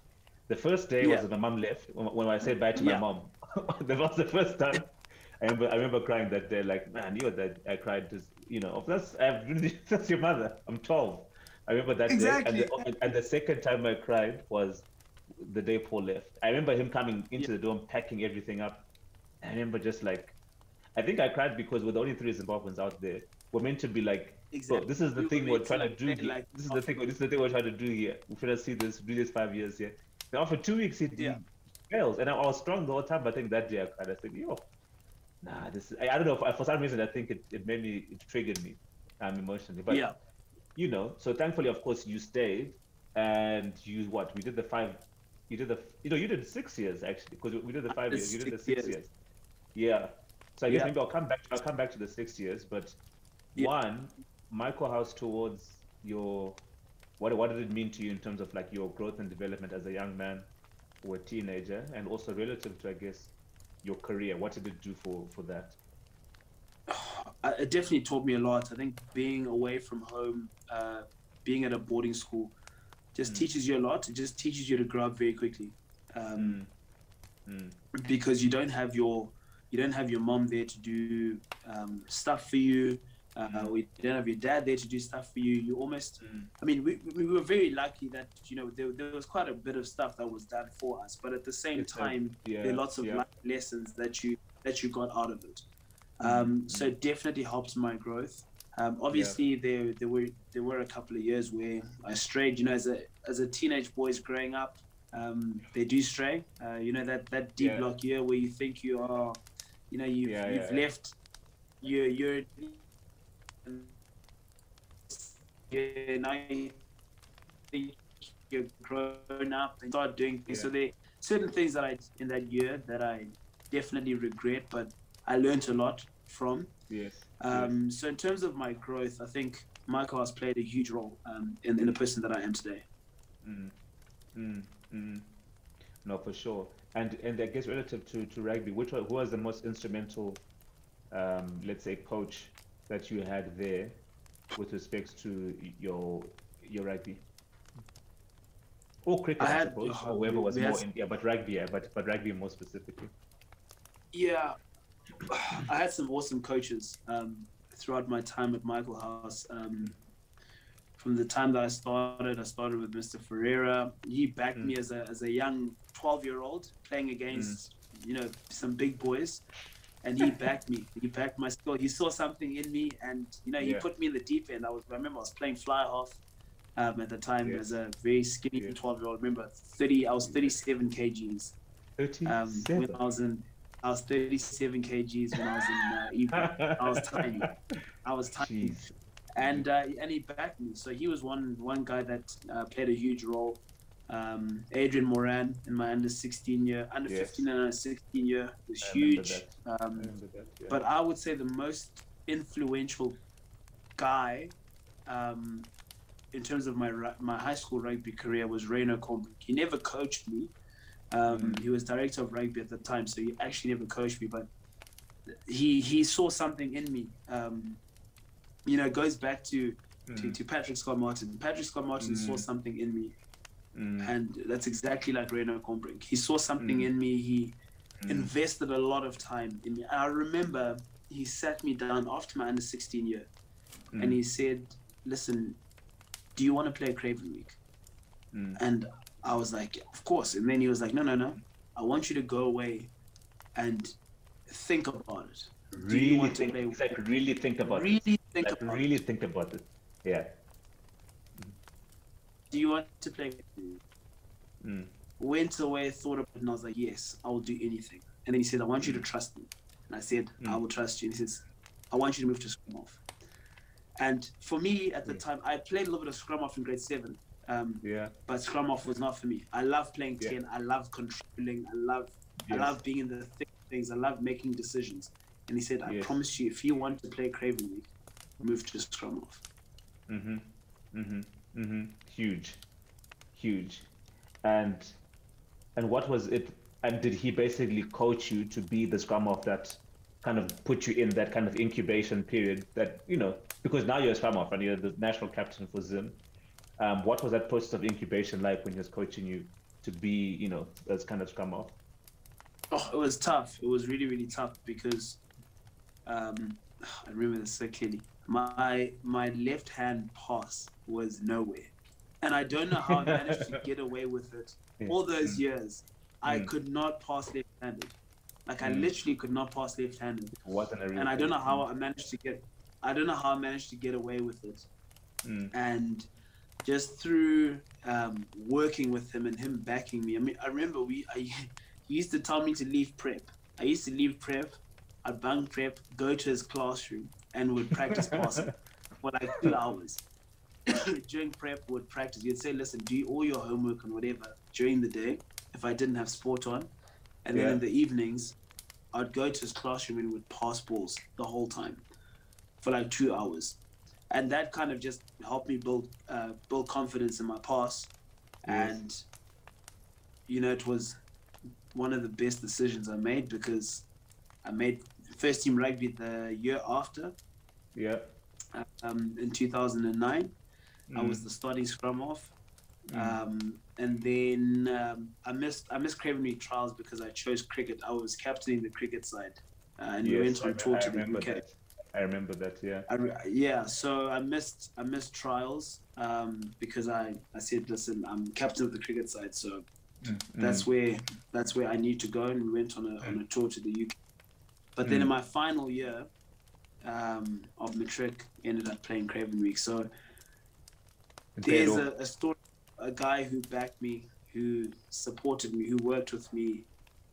The first day Yeah. was when my mom left. When, when I said bye to Yeah. my mom, that was the first time. I remember, I remember crying that day. Like, man, you're that. I cried. Just, you know, that's I've that's your mother. I'm 12. I remember that day. And the, and the second time I cried was the day Paul left. I remember him coming into the dorm, packing everything up. I remember just like, I think I cried because we're the only three Zimbabweans out there. We're meant to be like, Exactly. this is the We thing were trying to like do here. like, This is the thing. This is the thing we're trying to do here. We're trying to see this, do this five years here. Now after two weeks, he, he Yeah. fails, and I, was strong the whole time. But I think that day I cried. I said, yo, nah, this. Is, I, I don't know. If, for some reason, I think it, it made me, it triggered me, um, emotionally. But yeah, you know, so thankfully, of course, you stayed, and you what? We did the five. You did the you know you did six years actually because we did the five did years. You did the six years. years. Yeah. So I guess Yeah. maybe I'll come back. I'll come back to the six years, but Yeah. one, Michaelhouse towards your what what did it mean to you in terms of like your growth and development as a young man or a teenager, and also relative to I guess your career. What did it do for for that? It definitely taught me a lot. I think being away from home, uh, being at a boarding school, just Mm. teaches you a lot. It just teaches you to grow up very quickly, um, Mm. Mm. because you don't have your you don't have your mom there to do um, stuff for you. Uh, Mm. or you don't have your dad there to do stuff for you. You almost, Mm. I mean, we, we were very lucky that you know there, there was quite a bit of stuff that was done for us, but at the same It's a- time, Yeah. there are lots of yeah. life lessons that you that you got out of it. Mm, Um, so it definitely helped my growth. Um, obviously, there there were there were a couple of years where I strayed. You know, as a as a teenage boys growing up, um, they do stray. Uh, you know that that deep Yeah. block year where you think you are, you know, you've Yeah, you've yeah, yeah. left, you're you're. Yeah, now you think you're grown up and start doing things. So Yeah. there certain things that I in that year that I definitely regret, but I learned a lot from. Yes. Um, so in terms of my growth, I think Michaelhouse played a huge role um, in, in the person that I am today. Mm, mm, mm. No, for sure. And and I guess relative to, to rugby, which one, who was the most instrumental, um, let's say, coach that you had there, with respect to your your rugby? Or cricket, I I, suppose, oh, or whoever was more had- in, yeah, but rugby, yeah, but but rugby more specifically. Yeah, I had some awesome coaches um, throughout my time at Michaelhouse. Um, from the time that I started, I started with Mr. Ferreira. He backed Mm. me as a as a young twelve year old playing against you know some big boys, and he backed me. He backed my skill. He saw something in me, and you know he Yeah. put me in the deep end. I was I remember I was playing fly half. Um, at the time, Yes. as a very skinny Yes. 12 year old, remember 30, I was 37 kgs. Um, Thirty-seven. when I was in, I was 37 kgs when I was in uh, Ebro. I was tiny. I was tiny, Jeez. and uh, and he backed me. So he was one one guy that uh, played a huge role. Um, Adrian Moran in my under 16 year, under Yes. 15 and under 16 year was I huge. Um, remember that. Yeah. but I would say the most influential guy um, in terms of my my high school rugby career was Reno Combrink. He never coached me. Um, Mm. He was director of rugby at the time, so he actually never coached me. But he he saw something in me. Um, you know, it goes back to, to, Mm, to Patrick Scott Martin. Patrick Scott Martin saw Mm. something in me, mm, and that's exactly like Reno Combrink. He saw something Mm. in me. He mm. invested a lot of time in me. I remember he sat me down after my under 16 year Mm. and he said, Listen, do you want to play Craven Week? Mm. And I was like, Of course. And then he was like, No, no, no. I want you to go away and think about it. Do you really think, play? like really think about it. Really think Like about really it. think about it. Yeah. Do you want to play? Mm. Went away, thought about it, and I was like, Yes, I will do anything. And then he said, I want you to trust me. And I said, I Mm. will trust you. And he says, I want you to move to scrum half. And for me at the Yeah. time, I played a little bit of scrum half in grade seven, um, Yeah. but scrum half was not for me. I love playing Yeah. 10. I love controlling. I love, I love being in the thick things. I love making decisions. And he said, I Yes. promise you, if you want to play Craven Week, move to scrum half. Mhm. Mhm. Mhm. Huge. Huge. And and what was it? And did he basically coach you to be the scrum half that kind of put you in that kind of incubation period that you know because now you're a scrum half and you're the national captain for Zim. Um, what was that process of incubation like when he was coaching you to be you know as kind of scrum half? Oh, it was tough. It was really, really tough because um, I remember this so clearly. My my left hand pass was nowhere, and I don't know how I managed to get away with it Yeah. all those years. I Mm. could not pass left-handed. Like I Mm. literally could not pass left-handed, It wasn't a real and I don't know how I managed to get. I don't know how I managed to get away with it. Mm. and just through um, working with him and him backing me. I mean, I remember we I, he used to tell me to leave prep. I used to leave prep. I'd bunk prep, go to his classroom, and would practice passing for like two hours. during prep, would practice. You'd say, "Listen, do all your homework and whatever during the day." If I didn't have sport on, and then Yeah. in the evenings, I'd go to his classroom and would pass balls the whole time for like two hours and that kind of just helped me build uh, build confidence in my pass Yes. and you know it was one of the best decisions i made because i made first team rugby the year after Yeah. um, in 2009 i Mm. was the starting scrum half Mm. um, and then um, I missed I missed Craven Week trials because I chose cricket. I was captaining the cricket side, uh, and we went on tour to the UK. that. I remember that. Yeah. I, yeah, so I missed I missed trials um, because I, I said, listen, I'm captain of the cricket side, so Mm. that's where that's where I need to go, and we went on a on a tour to the UK. But then Mm. in my final year, um, of matric ended up playing Craven Week. So there's a, a story, a guy who backed me, who supported me, who worked with me,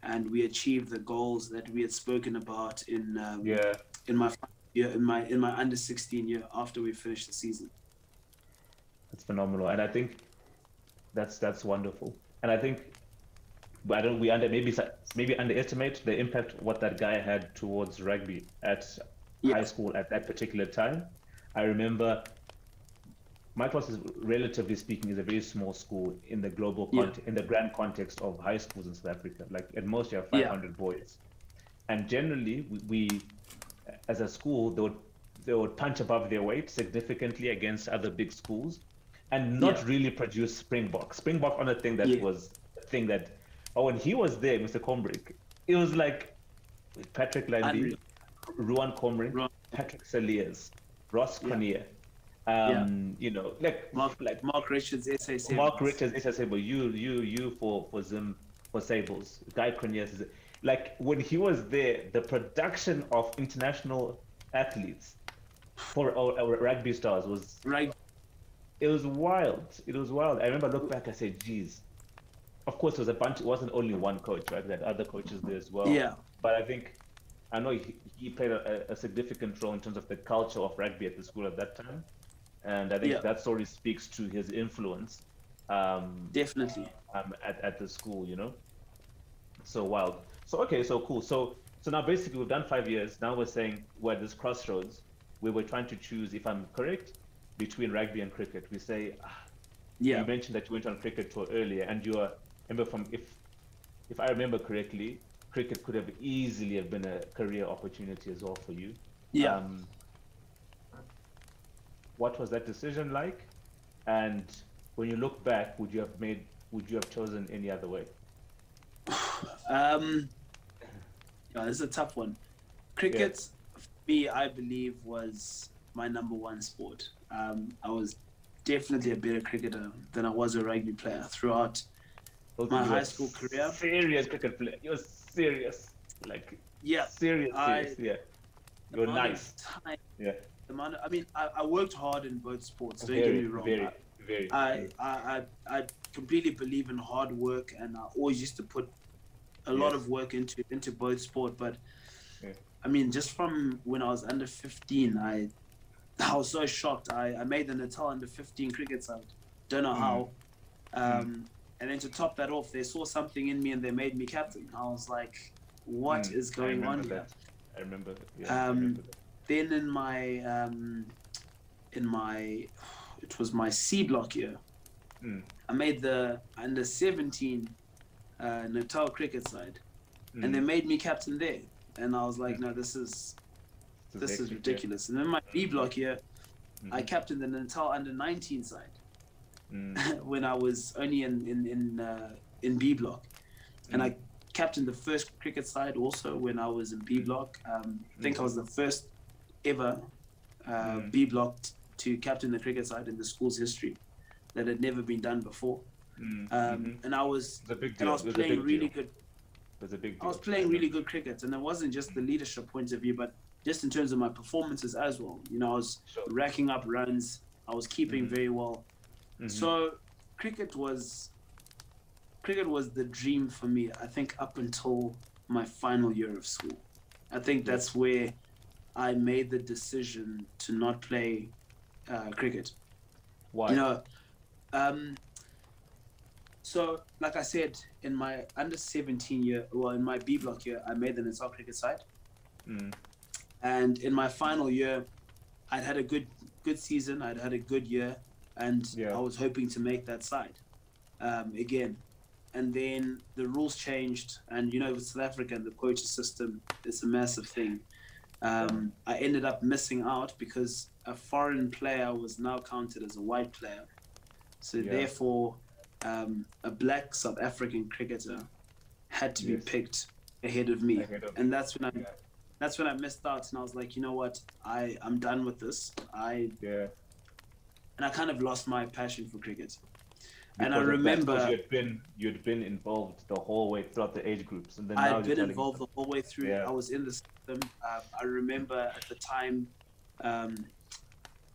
and we achieved the goals that we had spoken about in um, yeah. in my year in my in my under 16 year after we finished the season. That's phenomenal, and I think that's that's wonderful. And I think, I don't we under maybe maybe underestimate the impact what that guy had towards rugby at Yeah. high school at that particular time. I remember my class is relatively speaking is a very small school in the global Yeah. cont- in the grand context of high schools in South Africa. Like at most you have Yeah. 500 boys, and generally we, we as a school they would they would punch above their weight significantly against other big schools, and not Yeah. really produce Springbok. Springbok on a thing that Yeah. was a thing that oh when he was there, Mr. Combrink, it was like Patrick Lambie. Ruan Comrie, Ruan. Patrick Saliers, Ross Yeah. Cornier. Um, you know, like Mark like Mark Richards, SA7. Mark Richards, SSA, but you, you, you for for Zim for Sables, Guy Cornelius. Like when he was there, the production of international athletes for our, our rugby stars was Right. it was wild. It was wild. I remember I look back, I said, "Geez." Of course, there was a bunch. It wasn't only one coach, right? There had other coaches there as well. Yeah. But I think I know he, he played a, a significant role in terms of the culture of rugby at the school at that time, and I think Yeah. that story speaks to his influence um, Definitely. um, at, at the school, you know. So wild. So okay, so cool. So so now basically we've done five years. Now we're saying we're at this crossroads. We were trying to choose, if I'm correct, between rugby and cricket. We say ah, Yeah. you mentioned that you went on cricket tour earlier, and you are remember from if if I remember correctly, cricket could have easily have been a career opportunity as well for you. Yeah. Um, what was that decision like? And when you look back, would you have made would you have chosen any other way? Um, yeah, this is a tough one. Cricket, for me, I believe, was my number one sport. Um, I was definitely a better cricketer than I was a rugby player throughout. Those My high school career? Serious cricket player. You're serious. Like Yeah, serious, I- serious. yeah. You're nice. Time, Yeah. the amount of- I mean, I, I worked hard in both sports. Don't Very, get me wrong. very, I- very. I, I, I, I completely believe in hard work, and I always used to put a lot Yes. of work into into both sport. But Yeah. I mean, just from when I was under 15, I I was so shocked. I, I made the Natal under 15 cricket side. Don't know Mm. how. Um, And then to top that off, they saw something in me and they made me captain. I was like, "What Mm, is going on remember here? I remember. Yeah, I Um, remember that. Then in my um, in my it was my C block year. Mm. I made the under 17 uh, Natal cricket side, and Mm. they made me captain there. And I was like, no, this is this is ridiculous. And then my B block year, I Mhm. captained the Natal under 19 side Mm. when I was only in in in, uh, in B block, and Mm. I captained the first cricket side also when I was in B block. Um, I think I was the first ever uh, Mm. B block to captain the cricket side in the school's history. That had never been done before. Mm. Um, Mhm. And I was It's a big and. I was It was playing big really deal. good. It was a big deal. I was playing really good cricket, and it wasn't just the leadership point of view, but just in terms of my performances as well. You know, I was Sure. racking up runs. I was keeping Mhm. very well. Mhm. So cricket was cricket was the dream for me. I think up until my final year of school. I think that's where I made the decision to not play uh, cricket. Why? You know, um, so like I said, in my under 17 year, well, in my B block year, I made the Natal cricket side, Mm. and in my final year, I'd had a good good season. I'd had a good year, and Yeah. I was hoping to make that side um, again. And then the rules changed, and you know, with South Africa and the quota system, it's a massive thing. Um, I ended up missing out because a foreign player was now counted as a white player. So Yeah. therefore, um, a black South African cricketer had to be picked ahead of me, Ahead of and that's when I Yeah. that's when I missed out, and I was like, you know what, I I'm done with this. I Yeah. and I kind of lost my passion for cricket. And I Because that, 'cause remember- you'd been you'd been involved the whole way throughout the age groups, and then I had been involved the whole way through. Yeah. I was in the system. Um, I remember at the time, um,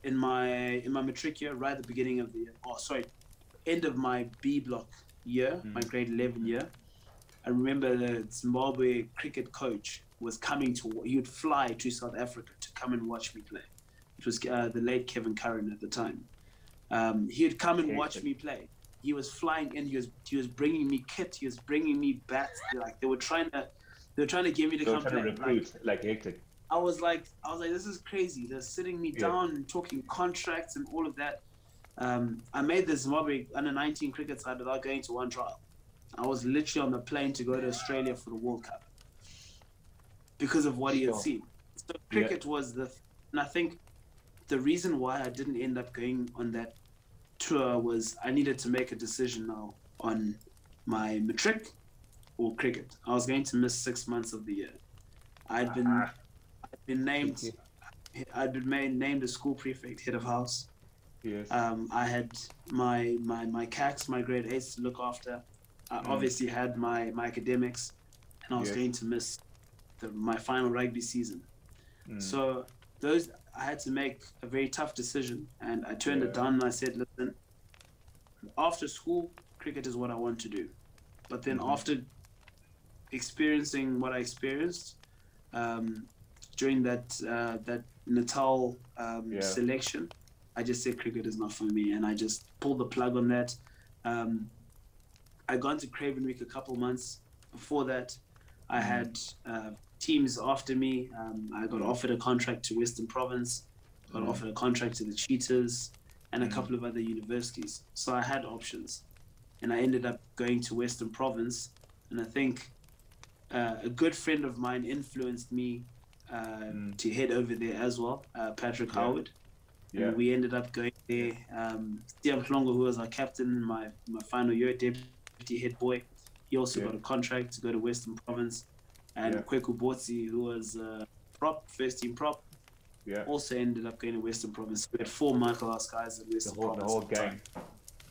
in my in my matric year, right at the beginning of the year, oh sorry, end of my B block year, my Mm. grade eleven year. I remember the Zimbabwe cricket coach was coming to. He would fly to South Africa to come and watch me play. It was uh, the late Kevin Curran at the time. Um, he would come and Okay, watch me play. He was flying in. He was he was bringing me kit. He was bringing me bats. Like they were trying to, they were trying to get me to They come trying to play. Like, recruit like hectic. I was like, I was like, this is crazy. They're sitting me Yeah. down and talking contracts and all of that. Um, I made the Zimbabwe under 19 cricket side without going to one trial. I was literally on the plane to go to Australia for the World Cup because of what he had seen. So Yeah. cricket was the, and I think the reason why I didn't end up going on that tour was I needed to make a decision now on my matric or cricket. I was going to miss six months of the year. I'd been Ah. I'd been named I'd been made, named a school prefect, head of house. Yes. Um, I had my my my CACs, my grade eights to look after. I Mm. obviously had my my academics, and I was Yes. going to miss the, my final rugby season. Mm. So those I had to make a very tough decision, and I turned Yeah. it down. And I said, "Listen, after school, cricket is what I want to do." But then Mhm. after experiencing what I experienced um, during that uh, that Natal um, Yeah. selection, I just said cricket is not for me, and I just pulled the plug on that. Um, I got into Craven Week a couple months before that. I Mhm. had uh, teams after me. Um, I got offered a contract to Western Province, got Mhm. offered a contract to the Cheetahs, and a Mhm. couple of other universities. So I had options, and I ended up going to Western Province. And I think uh, a good friend of mine influenced me uh, Mm. to head over there as well, uh, Patrick Yeah. Howard. Yeah. And we ended up going there. Um, Steve Plongo, who was our captain my, my final year, deputy head boy, he also Yeah. got a contract to go to Western Province. And Yeah. Kweku Botsi, who was uh, prop, first team prop, yeah. also ended up going to Western Province. We had four Michaelhouse guys The Western whole the whole at the gang. time.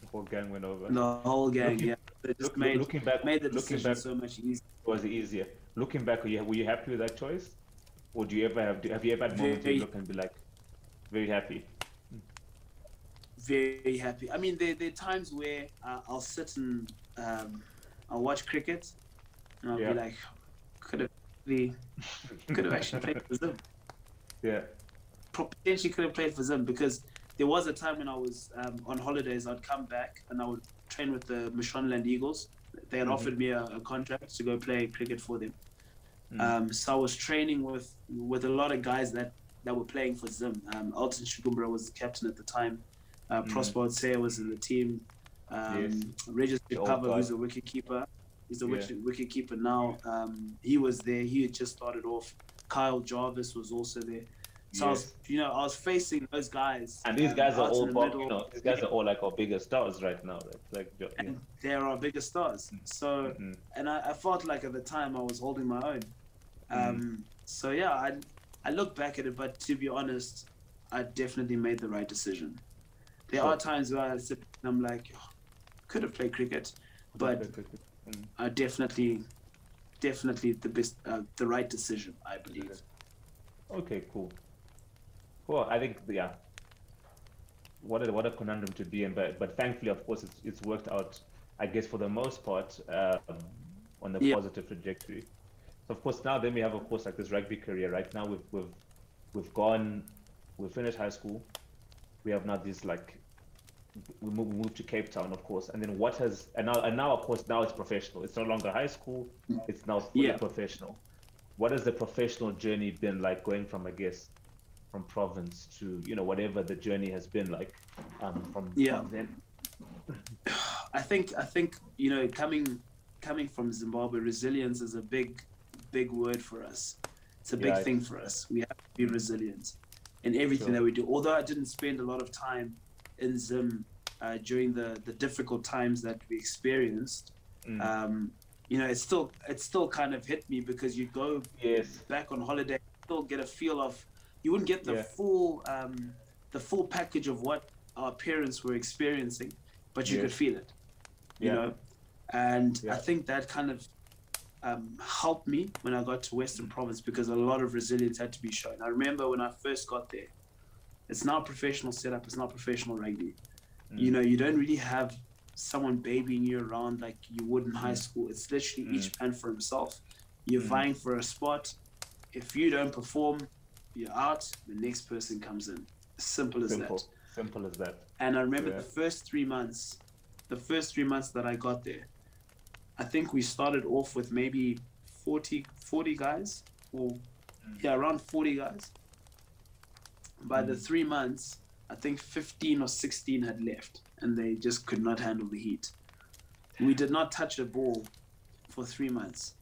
The whole gang went over. The whole gang, Looking- yeah. They just Look, made, looking back, made the looking decision back, so much easier. was it easier? Looking back, were you, were you happy with that choice, or do you ever have have you ever had moments where you look and be like, very happy? Very happy. I mean, there, there are times where uh, I'll sit and um, I'll watch cricket, and I'll Yeah. be like, could have could have actually played for Zim. Yeah. Pro- Potentially could have played for Zim because there was a time when I was um, on holidays. I'd come back and I would train with the Mashonaland Eagles. They had Mhm. offered me a, a contract to go play cricket for them. Mm. Um, so I was training with with a lot of guys that, that were playing for Zim. Um, Elton Chigumbura was the captain at the time. Uh, Mm. Prosper was in the team. Um, Yes. Regis Pava, who's a wicket keeper. He's the Yeah. wicket, wicket keeper now. Um, he was there. He had just started off. Kyle Jarvis was also there. So I was, you know, I was facing those guys. And these um, guys are all, the pop, you know, these guys are all like our biggest stars right now. Right? Like, yeah. they're our biggest stars. So Mhm. and I, I felt like at the time I was holding my own. Mm. Um, So yeah, I I look back at it, but to be honest, I definitely made the right decision. There Sure. are times where I sit and I'm like, "Oh, could have played cricket, but Mm. I definitely, definitely the best, uh, the right decision, I believe. Okay, cool. Well, I think yeah. What a what a conundrum to be in, but but thankfully, of course, it's it's worked out. I guess for the most part, um, on the Yeah. positive trajectory. So of course now then we have of course like this rugby career. Right now we've we've we've gone, we've finished high school. We have now this like we move, we moved to Cape Town, of course, and then what has and now and now of course now it's professional. It's no longer high school. It's now fully Yeah. professional. What has the professional journey been like going from I guess from province to you know whatever the journey has been like um, from, Yeah. from then? I think I think you know coming coming from Zimbabwe, resilience is a big big word for us. It's a big Yeah, thing for us. We have to be resilient in everything Sure. that we do. Although I didn't spend a lot of time in Zim uh, during the the difficult times that we experienced, Mm. um, you know, it still it still kind of hit me because you go yes. back on holiday, still get a feel of you wouldn't get the Yeah. full um, the full package of what our parents were experiencing, but you Yes. could feel it. you Yeah. know, and Yeah. I think that kind of um, helped me when I got to Western Province because a lot of resilience had to be shown. I remember when I first got there, it's not professional setup, it's not professional rugby. You Mm. know, you don't really have someone babying you around like you would in high Mm. school. It's literally Mm. each man for himself. You're Mm. vying for a spot. If you don't perform, you're out. The next person comes in. Simple as Simple. that. Simple as that. And I remember Yeah. the first three months, the first three months that I got there, I think we started off with maybe 40, 40 guys, or Mm. yeah, around 40 guys. By the Mm. three months, I think 15 or 16 had left, and they just could not handle the heat. We did not touch a ball for three months.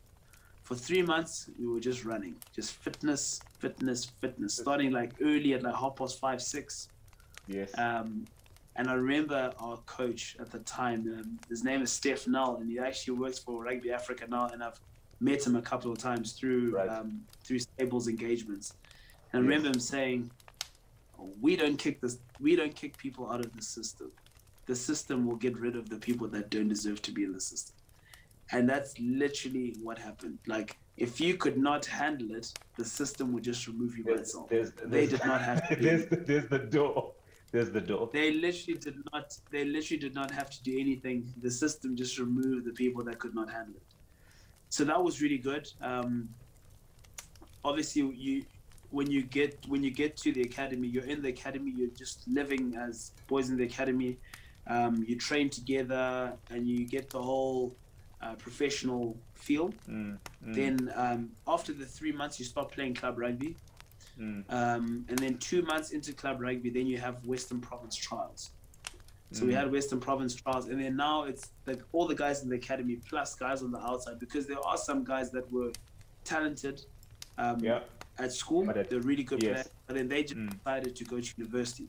For three months, we were just running, just fitness, fitness, fitness, starting like early at like half past five, six. Yes. Um, and I remember our coach at the time, um, his name is Steph Null, and he actually works for Rugby Africa now, and I've met him a couple of times through Right. um, through Sables engagements. And I remember him saying, "We don't kick this. We don't kick people out of the system. The system will get rid of the people that don't deserve to be in the system." And that's literally what happened. Like, if you could not handle it, the system would just remove you by There's, itself. there's, They did not have to. there's, the, there's the door. There's the door. They literally did not. They literally did not have to do anything. The system just removed the people that could not handle it. So that was really good. Um, obviously, you when you get when you get to the academy, you're in the academy. You're just living as boys in the academy. Um, you train together, and you get the whole uh, professional feel. Mm, mm, Then um, after the three months, you start playing club rugby. Mm, Um, and then two months into club rugby, then you have Western Province trials. So we mm. had Western Province trials, and then now it's like all the guys in the academy plus guys on the outside because there are some guys that were talented um, Yeah. at school. But it- They're really good yes. players, but then they just Mm. decided to go to university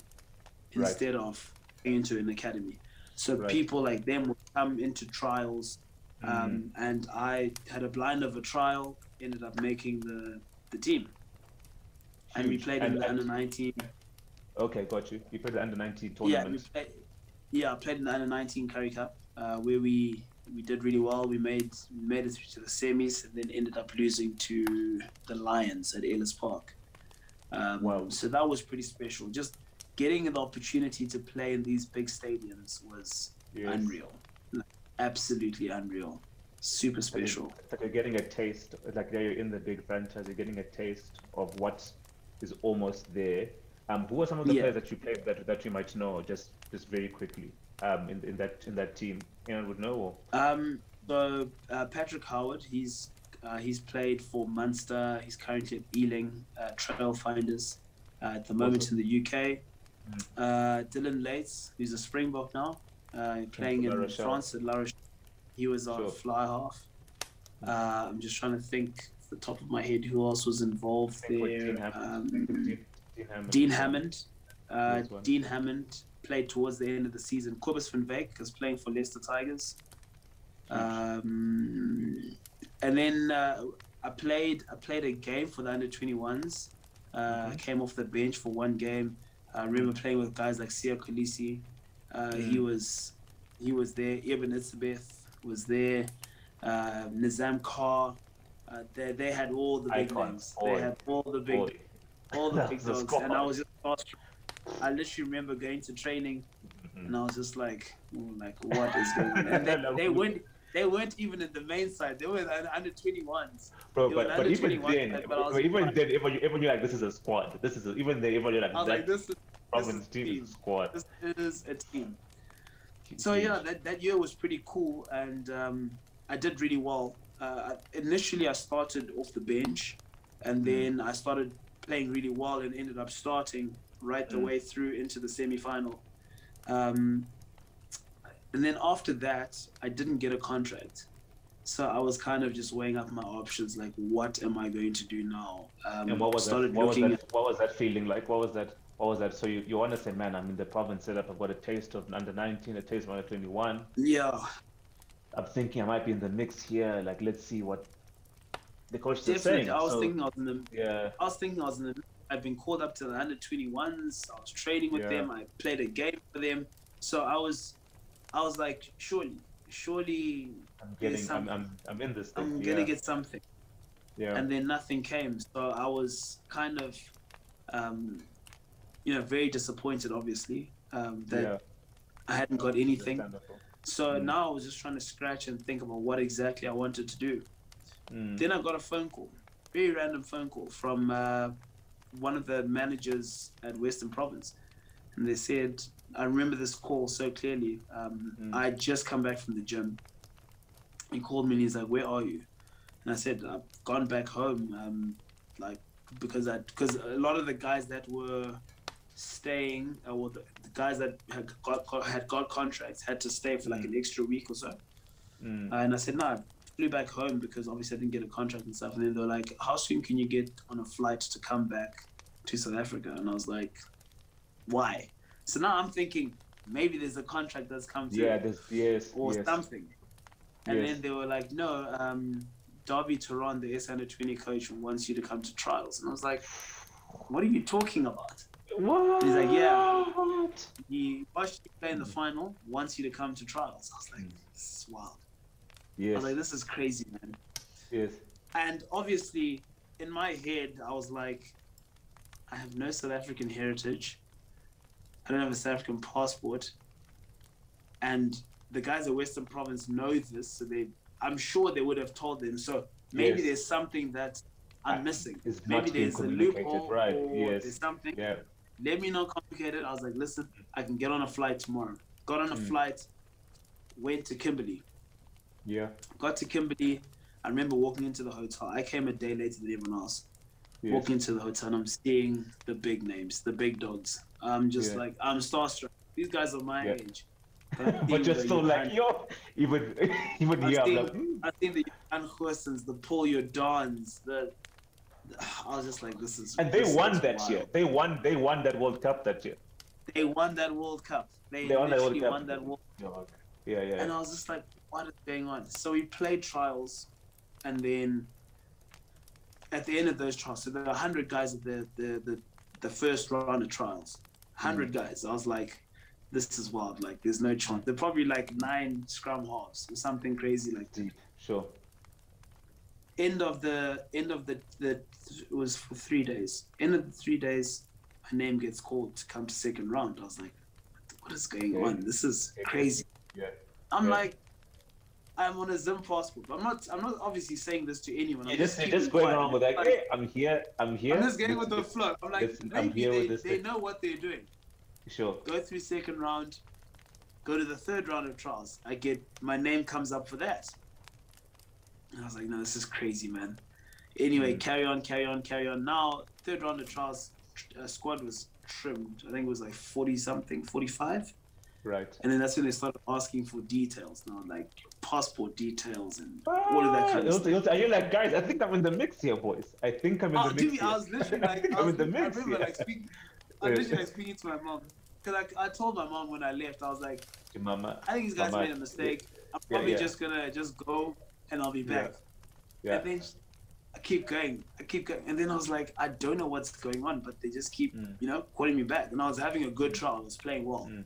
Right. instead of going into an academy. So Right. people like them would come into trials, Mm. um, and I had a blind of a trial, ended up making the the team, and we played And- in the and- under nineteen. Okay, got you. You played the under 19 Yeah, tournament. we played. Yeah, I played in the under nineteen Currie Cup, uh, where we we did really well. We made we made it through to the semis, and then ended up losing to the Lions at Ellis Park. Um, Wow. So that was pretty special. Just getting the opportunity to play in these big stadiums was Yes. unreal, Like, absolutely unreal, super It's like you're- special. It's like you're getting a taste, like you're in the big franchise, you're getting a taste of what is almost there. Um, who are some of the Yeah. players that you played that that you might know, just just very quickly, um, in, in that in that team? Anyone would know? Or? Um, so uh, Patrick Howard, he's uh, he's played for Munster. He's currently at Ealing uh, Trailfinders uh, at the moment in the UK. Mm. Uh, Dillyn Leyds, who's a Springbok now, uh, playing in Rochelle. France at La Rochelle. He was our Sure. fly half. Uh, I'm just trying to think off the top of my head who else was involved I think with there. Dean Hammond. Um, Dean, Dean Hammond. Dean Hammond. Uh, Dean Hammond played towards the end of the season. Cobus van Wyk is playing for Leicester Tigers. Um, and then uh, I played I played a game for the under 21s. Uh. Came off the bench for one game. I remember playing with guys like Siya Kolisi. Uh, He Mm. was he was there. Eben Etzebeth was there. Uh, Nizaam Carr. Uh, they, they had all the big Icons, names. They had all the big Boy. all the big was dogs, and I was just. I literally remember going to training, Mhm. and I was just like, "Oh, like what is going on? And they, they weren't they weren't even in the main side. They were in under twenty ones. Bro, They were but, but under even 21, then, but I but even like- then, even you, even you're like, this is a squad. This is a, even then, even you're like, I was that like, this is province is team team. is a squad. this is a team. So yeah, that, that year was pretty cool, and um, I did really well. Uh, initially, I started off the bench, and Mm. then I started playing really well, and ended up starting right the Mm. way through into the semi-final. Um, and then after that, I didn't get a contract, so I was kind of just weighing up my options, like what am I going to do now? Um, And what was that? What was that? What was that feeling like? What was that? What was that? So you, you want to say, man, I'm in the province setup. I've got a taste of under 19, a taste of under 21. yeah, I'm thinking I might be in the mix here. Like, let's see what the coach is definitely. saying. I was So, thinking I was in the yeah, I was thinking I was in the. I've been called up to the under 21s. I was training with Yeah. them. I played a game for them. So I was, I was like, surely, surely I'm getting. I'm, I'm. I'm in this thing. I'm yeah. gonna get something. Yeah. And then nothing came. So I was kind of, um, you know, very disappointed, obviously, um, that. I hadn't got anything. So Mm. now I was just trying to scratch and think about what exactly I wanted to do. Mm. Then I got a phone call, very random phone call from uh, one of the managers at Western Province, and they said, I remember this call so clearly. Um, Mm. I just come back from the gym. He called me and he's like, "Where are you?" And I said, "I've gone back home, um, like because I because a lot of the guys that were staying, the, the guys that had got, had got contracts had to stay for like an extra week or so." Mm. Uh, and I said, no, I flew back home because obviously I didn't get a contract and stuff. And then they were like, how soon can you get on a flight to come back to South Africa? And I was like, why? So now I'm thinking maybe there's a contract that's come through Yeah. This. Yes. or yes. something. And Yes. then they were like, no, um, Dawie Theron, the S under 20 coach, wants you to come to trials. And I was like, what are you talking about? What? He's like, yeah. He watched you play in the final, wants you to come to trials. I was like, this is wild. Yes. I was like, this is crazy, man. yes. And obviously, in my head, I was like, I have no South African heritage. I don't have a South African passport. And the guys at Western Province know this, so they I'm sure they would have told them. So maybe Yes. there's something that I'm missing. It's Maybe not there's a loophole right, or yes. there's something. Yeah. Let me know complicated. I was like, listen, I can get on a flight tomorrow. Got on a Mm. flight, went to Kimberley. Yeah. Got to Kimberley. I remember walking into the hotel. I came a day later than everyone else. Yes. Walking into the hotel and I'm seeing the big names, the big dogs. I'm just Yeah. like, I'm starstruck. These guys are my Yeah. age. But, I but think you're the still like, yo, even even I I'm think- like, mm, I think the Jan Goossens, the Paul Jordaans, the, I was just like, this is. and they won that wild. year. They won. They won that World Cup that year. They won that World Cup. They, They won that World Cup. won that World Yeah, yeah. And I was just like, what is going on? So we played trials, and then at the end of those trials, so there were 100 guys at the, the, the, the first round of trials. 100 Mm. guys. I was like, this is wild. Like, there's no chance. They're probably like nine scrum halves or something crazy like that. Sure. End of the, end of the, the, it was for three days. End of the three days, my name gets called to come to second round. I was like, what is going on? This is crazy. Yeah. I'm Yeah. like, I'm on a Zim passport. I'm not. I'm not obviously saying this to anyone. You're I'm just, you're just going around with like, Like, hey, I'm here. I'm here. I'm just going with the flow. I'm like, I'm here with they, this they thing. know what they're doing. Sure. Go through second round, go to the third round of trials. I get my name comes up for that. I was like, no, this is crazy, man. Anyway, Mm. carry on, carry on, carry on. Now, third round of trials, uh, squad was trimmed. I think it was like 40 something, 45. Right. And then that's when they started asking for details now, like passport details and all of that kind of Ah, stuff. you're- You're like, guys, I think I'm in the mix here, boys. I think I'm in Oh, the mix dude. I was literally I like, think I, I'm in the I mix remember here. like speaking, I Yeah. literally like speaking to my mom because I, I told my mom when I left, I was like, Mama. I think these guys Mama, made a mistake. I'm yeah, probably yeah. just gonna just go and I'll be back. Yeah. And then I keep going, I keep going, and then I was like, I don't know what's going on, but they just keep, Mm. you know, calling me back. And I was having a good trial, I was playing well. Mm.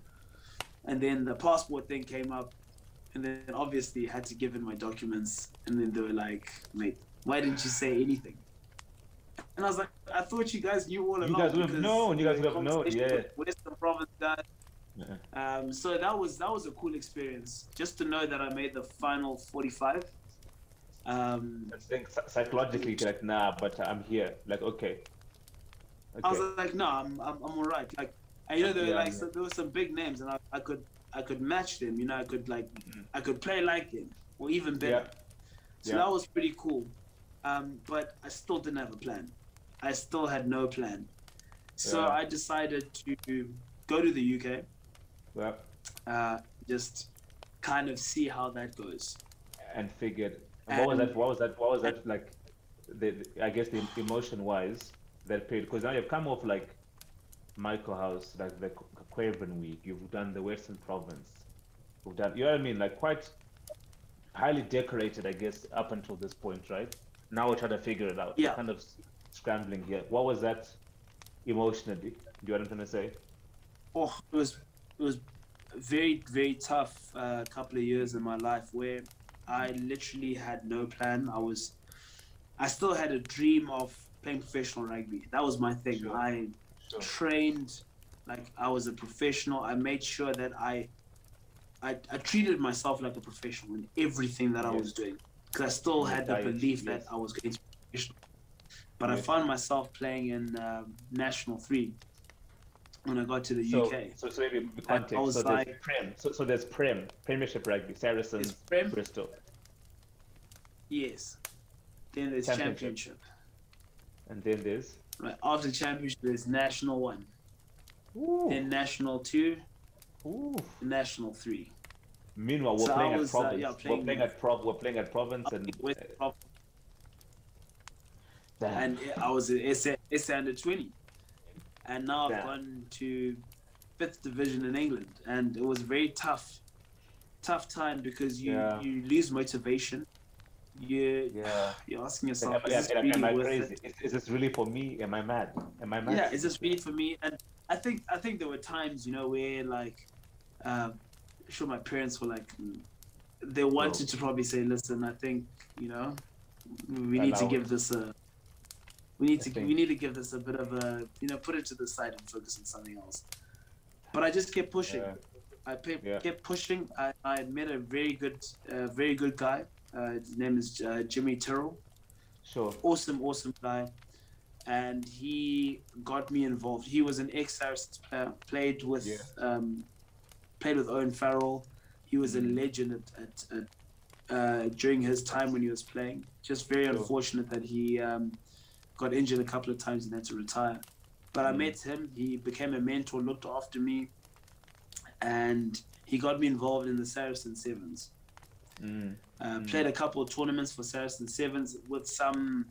And then the passport thing came up, and then obviously I had to give in my documents, and then they were like, mate, why didn't you say anything? And I was like, I thought you guys knew all along. You guys would have known, you guys would have known, yeah. Western Province guys. Yeah. Um, so that was that was a cool experience, just to know that I made the final 45. Um, I think psychologically, like, nah, but I'm here. Like, okay. I was like, no, I'm I'm, I'm alright. Like, and, you know, there were Yeah, like yeah. so, there were some big names, and I, I could I could match them. You know, I could like Mhm. I could play like them, or even better. Yeah. So that was pretty cool. Um, but I still didn't have a plan. I still had no plan. So. I decided to go to the UK, Yeah. uh, just kind of see how that goes. And figured. And what was that? What was that? What was that like? The, the- I guess the emotion wise that period because now you've come off like Michaelhouse, like the Qu- Craven Week. You've done the Western Province. You've done. You know what I mean? Like quite highly decorated, I guess, up until this point, right? Now we're trying to figure it out. Yeah. Kind of scrambling here. What was that emotionally? Do you know what I'm trying to say? Oh, it was it was very very tough uh, couple of years in my life where I literally had no plan. I was, I still had a dream of playing professional rugby. That was my thing. Sure. I Sure. trained like I was a professional. I made sure that I, I, I treated myself like a professional in everything that I was doing because I still had the belief yes. that I was going to be professional. But I found myself playing in um, National Three when I got to the So, UK. so, so maybe the I was So there's like- Prem. So, so there's Prem, Premiership Rugby, Saracens, Prem, Bristol, yes. Then there's Championship. championship. and then there's. Right after championship, there's national one, Ooh, then national two, ooh. national three. Meanwhile, we're So playing was, at uh, Province. yeah, we're playing- playing at Prov. We're playing at Province, and West uh, Prov- damn. and I was in SA, SA under 20. And now I've gone to fifth division in England. And it was very tough, tough time because you, Yeah. you lose motivation. You, yeah. You're asking yourself, am- is this really am I crazy? it? Is, is this really for me? Am I mad? Am I mad? Yeah, is this really for me? And I think I think there were times, you know, where like, uh, sure, my parents were like, mm, they wanted to probably say, listen, I think you know, we need to give this a, we need to we need to give this a bit of a, you know, put it to the side and focus on something else. But I just kept pushing. Yeah. I pe- Yeah. kept pushing. I, I met a very good, uh, very good guy. Uh, his name is uh, Jimmy Tyrrell Sure. awesome, awesome guy. And he got me involved. He was an ex Saracens player, played with Yeah. um, played with Owen Farrell. He was a Mhm. legend at, at, at uh, during his time when he was playing. Just very Sure. unfortunate that he um, got injured a couple of times and had to retire. But I Mm. met him. He became a mentor, looked after me, and he got me involved in the Saracen Sevens. Mm. Uh, Mm. Played a couple of tournaments for Saracen Sevens with some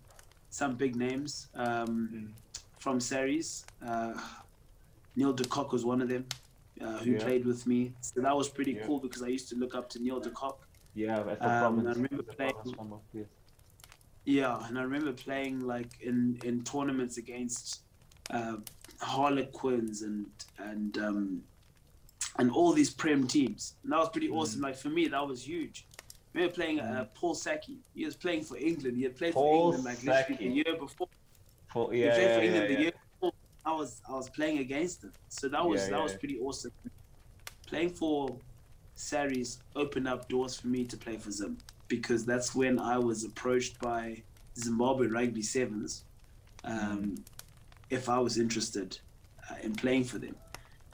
some big names um, Mm. from Sarries. Uh, Neil de Kock was one of them uh, who Yeah. played with me. So that was pretty Yeah. cool because I used to look up to Neil de Kock. Yeah, Um, I remember the playing- Province one of- yes. Yeah, and I remember playing like in, in tournaments against uh, Harlequins and and um, and all these Prem teams. And that was pretty Mm. awesome. Like for me, that was huge. I remember playing uh, Paul Sackey. He was playing for England. He had played Paul for England like the year before. For, He yeah, played yeah, for yeah, England the yeah. year before. I was I was playing against him. So that was Yeah, that yeah, was pretty awesome. Playing for Sarries opened up doors for me to play for Zim because that's when I was approached by Zimbabwe Rugby Sevens um, if I was interested uh, in playing for them.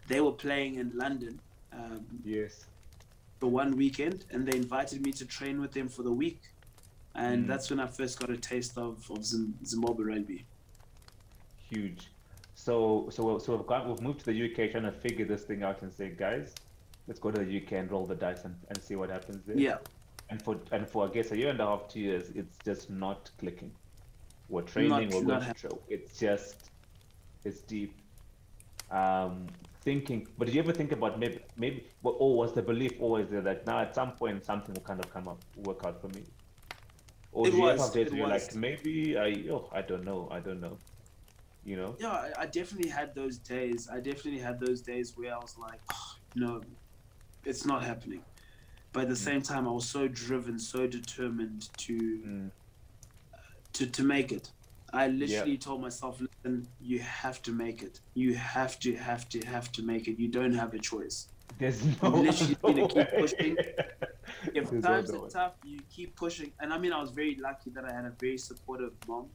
They were playing in London um, Yes. for one weekend and they invited me to train with them for the week. And Mm. that's when I first got a taste of, of Zim- Zimbabwe rugby. huge. So so so we've got we've moved to the UK trying to figure this thing out and say, guys, let's go to the UK and roll the dice and, and see what happens there. Yeah, And for and for I guess a year and a half, two years, it's just not clicking. We're training, we're not going to. It's just it's deep. Um thinking but did you ever think about maybe maybe well, or was the belief always there that now at some point something will kind of come up work out for me? Or It do you was, have days it where you're was. like maybe I oh I don't know, I don't know. You know? yeah, I, I definitely had those days. I definitely had those days where I was like, oh, no, it's not happening. But at the Mm. same time, I was so driven, so determined to Mm, to, to make it. I literally told myself, listen, you have to make it. You have to, have to, have to make it. You don't have a choice. There's no literally other need to keep pushing. If There's times no are way. tough, you keep pushing. And I mean, I was very lucky that I had a very supportive mom.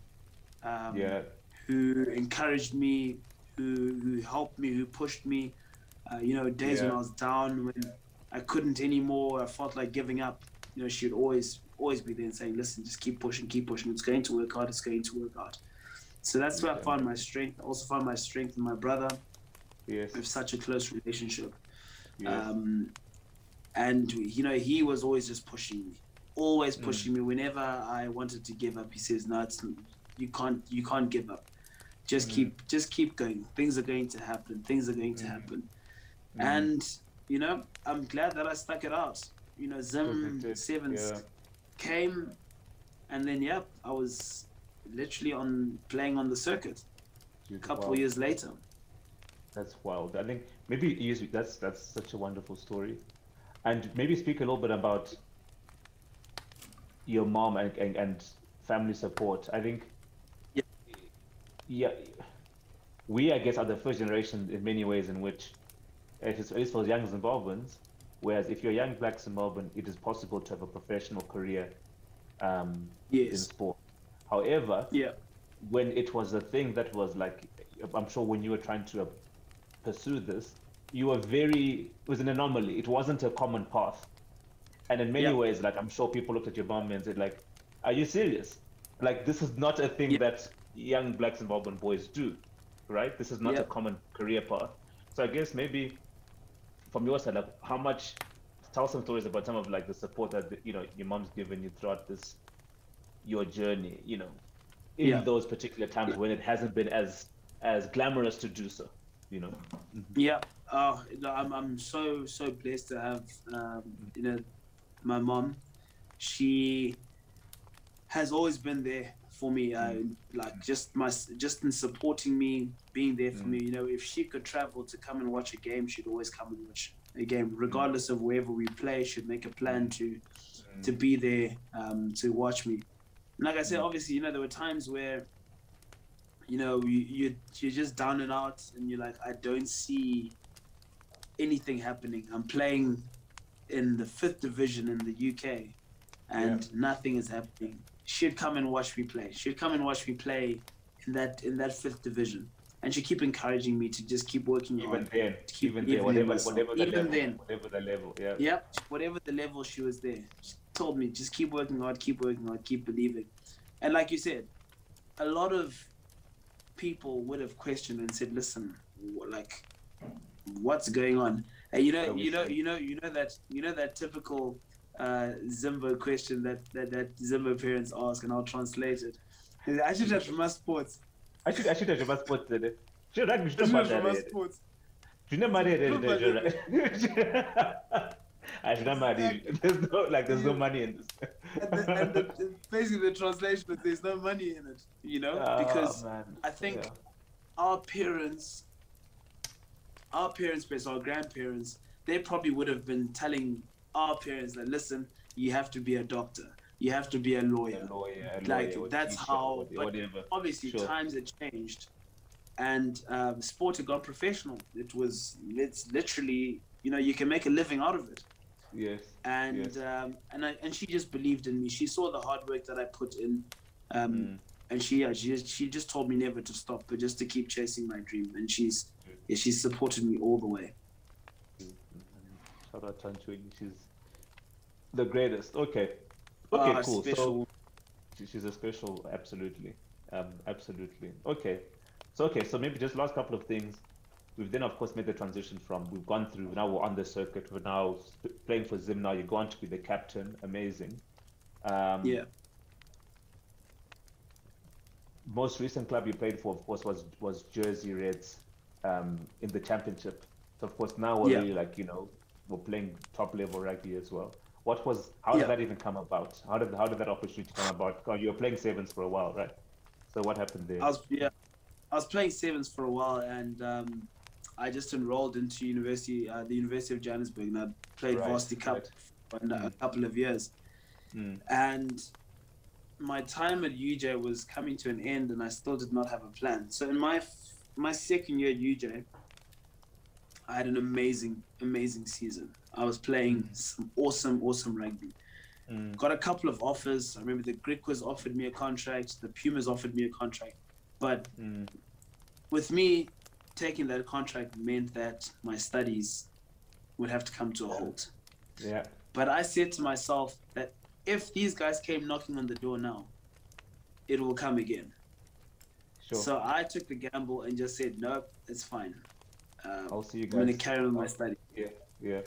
Um, Yeah. who encouraged me, who who helped me, who pushed me. Uh, you know, days when I was down, when I couldn't anymore, I felt like giving up. You know, she'd always always be there and saying, "Listen, just keep pushing, keep pushing. It's going to work out. It's going to work out." So that's where I found my strength. I also found my strength in my brother. Yes. We have such a close relationship. yes. Um, and you know, he was always just pushing me, always Mm. pushing me. Whenever I wanted to give up, he says, "No, it's you can't, you can't give up. Just Mm. keep, just keep going. Things are going to happen. Things are going to Mm. happen." Mm. And you know, I'm glad that I stuck it out. You know, Zim Sevens yeah. came, and then yeah, I was literally on playing on the circuit a couple Wow. years later. That's wild. I think maybe use that's that's such a wonderful story, and maybe speak a little bit about your mom and and, and family support. I think, Yeah. yeah, we I guess are the first generation in many ways in which, at least at least for young Zimbabweans, whereas if you're young black Zimbabwean, it is possible to have a professional career um, in sport. However, Yeah. when it was a thing that was like i'm sure when you were trying to uh, pursue this you were very it was an anomaly it wasn't a common path and in many Yeah. ways like i'm sure people looked at your mom and said like are you serious like this is not a thing Yeah. that young black zimbabwean boys do right this is not a common career path so i guess maybe from your side like how much tell some stories about some of like the support that you know your mom's given you throughout this your journey you know in Yeah. those particular times when it hasn't been as as glamorous to do so you know Yeah, uh, no, I'm I'm so so blessed to have um, you know my mom. She has always been there for me, uh, like just my just in supporting me, being there for Mm. me. You know, if she could travel to come and watch a game, she'd always come and watch a game, regardless of wherever we play. She'd make a plan to to be there um, to watch me. And like I said, Mm. obviously, you know, there were times where, you know, you, you you're just down and out, and you're like, I don't see anything happening. I'm playing in the fifth division in the UK, and nothing is happening. She'd come and watch me play. She'd come and watch me play in that in that fifth division, and she keep encouraging me to just keep working even hard. then keep even there believing whatever whatever the Even level then. whatever the level yeah Yep, whatever the level she was there, she told me just keep working hard, keep working hard, keep believing. And like you said, a lot of people would have questioned and said, "Listen, like, what's going on?" And you know, What are we you know, you know, you know that you know that typical uh, Zimbo question that, that that Zimbo parents ask, and I'll translate it. I should have my sports. i should i should have put the should I should have put sports. you know money Look, my I should not marry. There's no like there's no money in this. And, the, and the, basically, the translation is there's no money in it. You know, Oh, because man. I think Yeah. our parents, our parents, our grandparents, they probably would have been telling our parents that listen, you have to be a doctor, you have to be a lawyer. A lawyer, a Like, lawyer, that's teacher, how- but- whatever. Obviously, Sure. times had changed, and um, sport had gone professional. It was it's literally you know you can make a living out of it. Yes. And Yes. um, and I, and she just believed in me. She saw the hard work that I put in. Um, Mm. and she, yeah, she she just told me never to stop, but just to keep chasing my dream. And she's yeah, she's supported me all the way. Shout out Tanchuni. She's the greatest. Okay. Okay, Ah, cool. So special. she- she's a special, absolutely. Um, absolutely. Okay. So okay, so maybe just last couple of things. We've then of course made the transition from we've gone through now we're on the circuit, we're now sp- playing for Zim now, you're going to be the captain. Amazing. Um Yeah, most recent club you played for, of course, was was Jersey Reds um, in the championship. So of course now we're Yeah. really like you know we're playing top level rugby as well. What was how did Yeah. that even come about? How did how did that opportunity come about? Oh, you were playing sevens for a while, right? So what happened there? I was yeah, I was playing sevens for a while, and um, I just enrolled into university, uh, the University of Johannesburg, and I played Right, Varsity Cup right. for a a couple of years. Mm, and my time at UJ was coming to an end, and I still did not have a plan. So in my my second year at UJ, I had an amazing, amazing season. I was playing some awesome, awesome rugby. mm, Got a couple of offers. I remember the Griquas offered me a contract, the Pumas offered me a contract, but mm, with me taking that contract meant that my studies would have to come to a halt. yeah. But I said to myself that if these guys came knocking on the door now, it will come again. Sure. So I took the gamble and just said, nope, it's fine. Uh, I'll see you guys. I'm going to carry on my study. Yeah, yeah.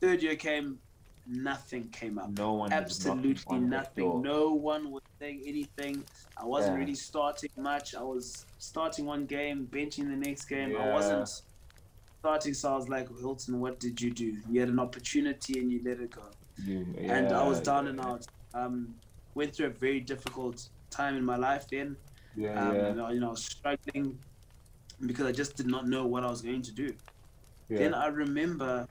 Third year came, nothing came up. No one. Absolutely nothing. No one was saying anything. I wasn't Yeah. really starting much. I was starting one game, benching the next game. I wasn't starting, so I was like, Hilton, what did you do? You had an opportunity and you let it go. You- and I was down yeah, and out. Um, went through a very difficult time in my life then. Yeah, Um, yeah. you, know, you know, struggling, because I just did not know what I was going to do. Yeah. Then I remember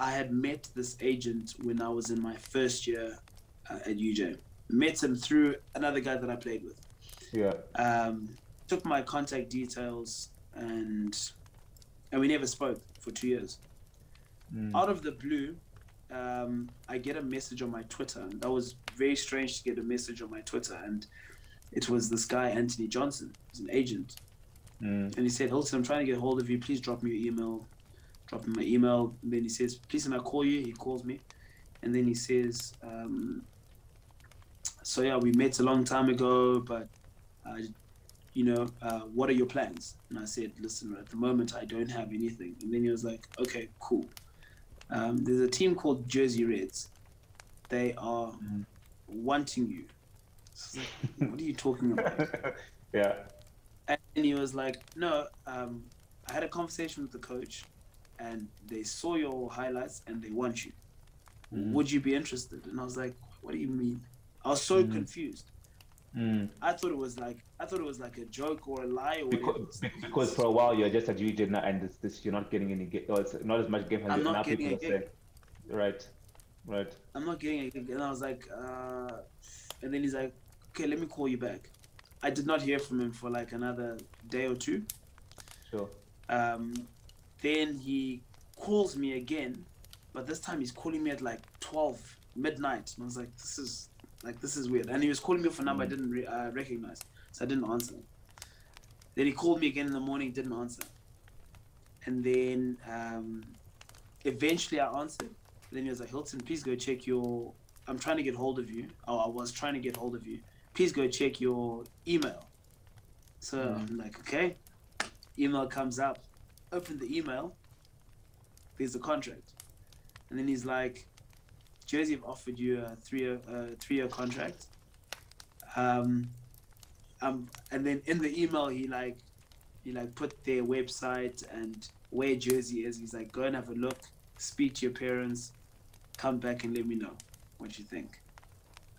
I had met this agent when I was in my first year uh, at UJ. Met him through another guy that I played with. yeah. Um, took my contact details and and we never spoke for two years. Mm. Out of the blue, um, I get a message on my Twitter. And that was very strange to get a message on my Twitter, and it was this guy Anthony Johnson, he's an agent, Mm. and he said, Hilton, I'm trying to get a hold of you. Please drop me your email. Drop him my email. And then he says, Please, can I call you? He calls me. And then he says, um, So, yeah, we met a long time ago, but, uh, you know, uh, what are your plans? And I said, Listen, at the moment, I don't have anything. And then he was like, Okay, cool. Um, there's a team called Jersey Reds. They are Mhm. wanting you. So like, what are you talking about? yeah. And he was like, "No, um, I had a conversation with the coach, and they saw your highlights and they want you. Mhm. Would you be interested?" And I was like, "What do you mean?" I was so Mhm. confused. Mm. I thought it was like I thought it was like a joke or a lie or. Because, because for a while you're just a DJ now, and this, this you're not getting any game. Or it's not as much game as now getting people a saying. Right. Right. I'm not getting anything. And I was like, uh, and then he's like, "Okay, let me call you back." I did not hear from him for like another day or two. Sure. Um, then he calls me again, but this time he's calling me at like 12 midnight. And I was like, this is like this is weird. And he was calling me off a number I Mm. didn't re- uh, recognize, so I didn't answer. Then he called me again in the morning, didn't answer. And then um, eventually I answered. Then he was like, Hilton, please go check your. I'm trying to get hold of you. Oh, I was trying to get hold of you. Please go check your email. So Mm. I'm like, okay. Email comes up. Open the email. There's a contract, and then he's like, Jersey have offered you a three-year, uh, three-year contract. Um, um, and then in the email he like, he like put their website and where Jersey is. He's like, go and have a look, speak to your parents, come back and let me know what you think.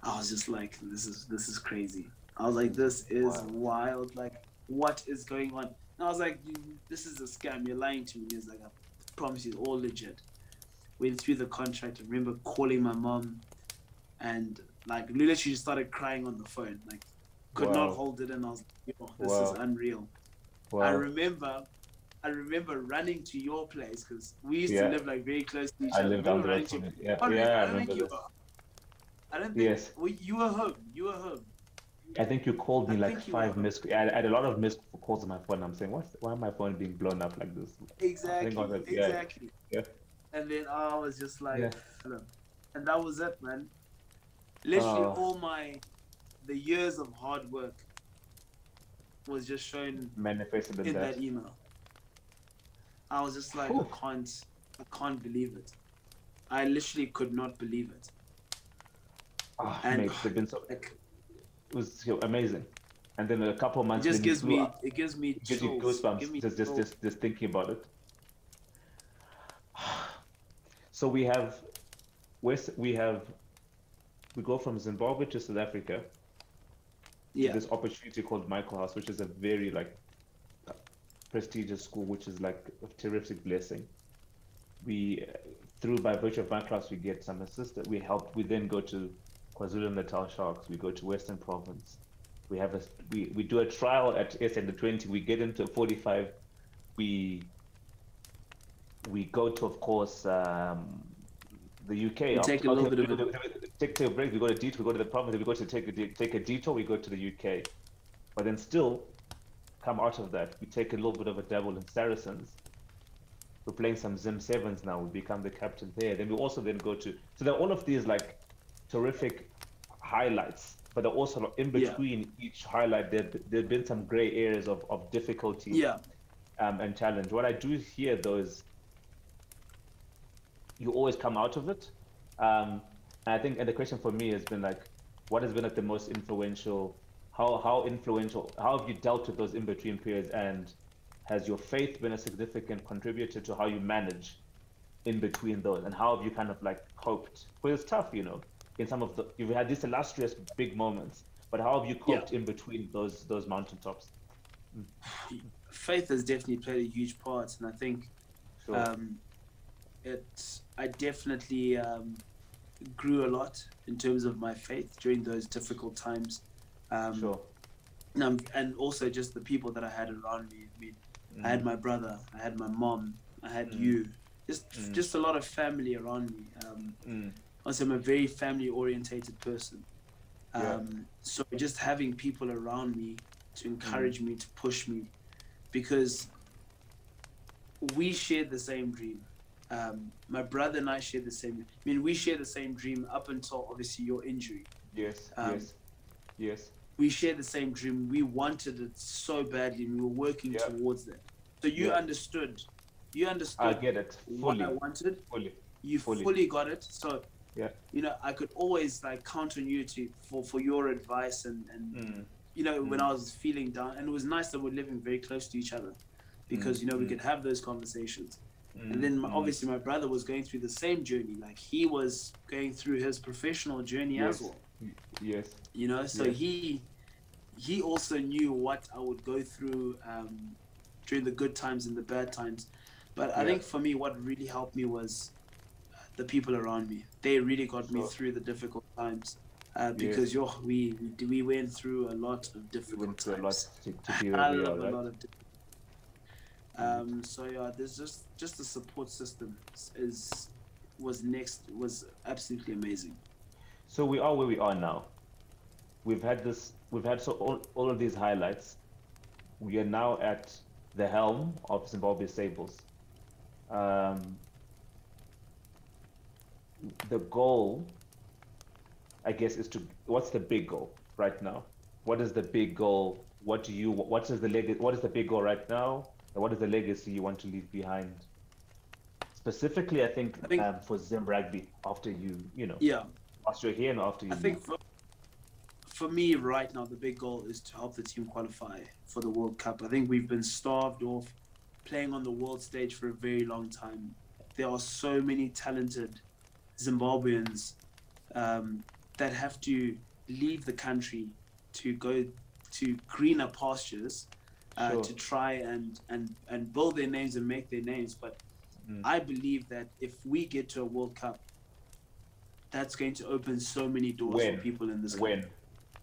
I was just like, this is this is crazy. I was like, this is Wild. wild. Like, what is going on? I was like, you, this is a scam. You're lying to me. He's like, I promise you, it's all legit. Went through the contract. I remember calling my mom, and like literally she started crying on the phone. Like, could Wow. not hold it, and I was like, Yo, this Wow. is unreal. I remember, I remember running to your place because we used Yeah. to live like very close to each I other. live down the Remember road to- Yeah. Oh, Yeah. I I remember think you this. were. I don't think Yes. well, you were home. You were home. I think you called me I like five missed. I had, I had a lot of missed calls on my phone. I'm saying, what's why my phone being blown up like this? Exactly. that, yeah. Exactly. Yeah. And then I was just like, Yeah. and that was it, man. Literally, Oh. all my the years of hard work was just shown Manifested in that. that email. I was just like. I can't, I can't believe it. I literally could not believe it. Ah, and- mate, been so Like, it was amazing. And then a couple of it months. just gives me, up- it gives me gives you goosebumps me just, just just just thinking about it. So we have West. We have we go from Zimbabwe to South Africa. yeah, This opportunity called Michaelhouse, which is a very like prestigious school, which is like a terrific blessing. We through by virtue of my class, we get some assistance. We help. We then go to KwaZulu Natal Sharks. We go to Western Province. We have a we, we do a trial at S and the twenty. We get into forty five. We we go to of course um, the UK. We take a little bit of a- take, take a break. We go to detour. We go to the province. We go to take a de- take a detour. We go to the UK, but then still come out of that. We take a little bit of a dabble in Saracens. We're playing some Zim sevens now. We become the captain there. Then we also then go to so there are all of these like terrific highlights, but also in Yeah. between each highlight there there've been some gray areas of, of difficulty yeah, um, and challenge. What I do here though is you always come out of it. Um, and I think, and the question for me has been like, what has been like the most influential? How how influential? How have you dealt with those in between periods? And has your faith been a significant contributor to how you manage in between those? And how have you kind of like coped? Because it's tough, you know. In some of the, you've had these illustrious big moments, but how have you Yeah. coped in between those those mountaintops? faith has definitely played a huge part, and I think Sure. um, it I definitely um, grew a lot in terms of my faith during those difficult times. Um, sure. and, and also just the people that I had around me. I mean, I had my brother, I had my mom, I had Mm. you. Just Mm. just a lot of family around me. Um, Also, I'm a very family orientated person. Yeah. Um, So just having people around me to encourage Mm. me, to push me, because we shared the same dream. Um, my brother and I shared the same. I mean, we shared the same dream up until obviously your injury. Yes. Um, yes. Yes. We shared the same dream. We wanted it so badly, and we were working Yeah. towards that. So you Yeah. understood. You understood I get it what fully. I wanted. Fully. you Fully. fully. got it so Yeah. you know i could always like count on you to for for your advice and and Mm. you know when Mm. i was feeling down and it was nice that we're living very close to each other because Mm, you know we mm. could have those conversations Mm. and then my, Mm. obviously my brother was going through the same journey like he was going through his professional journey Yes. as well Yes. you know so Yes. he he also knew what i would go through um, during the good times and the bad times but i think for me what really helped me was the people around me they really got me through the difficult times uh, because yo, we we we went through a lot of We difficult went through a lot to, to be where we are, a right? lot of um so yeah there's just just the support system is was next was absolutely amazing So we are where we are now. We've had this. We've had so all, all of these highlights. We are now at the helm of Zimbabwe Sables. Um, the goal, I guess, is to. What's the big goal right now? What is the big goal? What do you? What is the leg? What is the big goal right now? And what is the legacy you want to leave behind? Specifically, I think, I think- um, for Zim Rugby after you, you know, yeah after you're here and after you I think for, for me right now, the big goal is to help the team qualify for the World Cup. I think we've been starved off playing on the world stage for a very long time. There are so many talented Zimbabweans um, that have to leave the country to go to greener pastures uh, Sure. to try and, and, and build their names and make their names. But Mm. I believe that if we get to a World Cup, that's going to open so many doors When? for people in this country.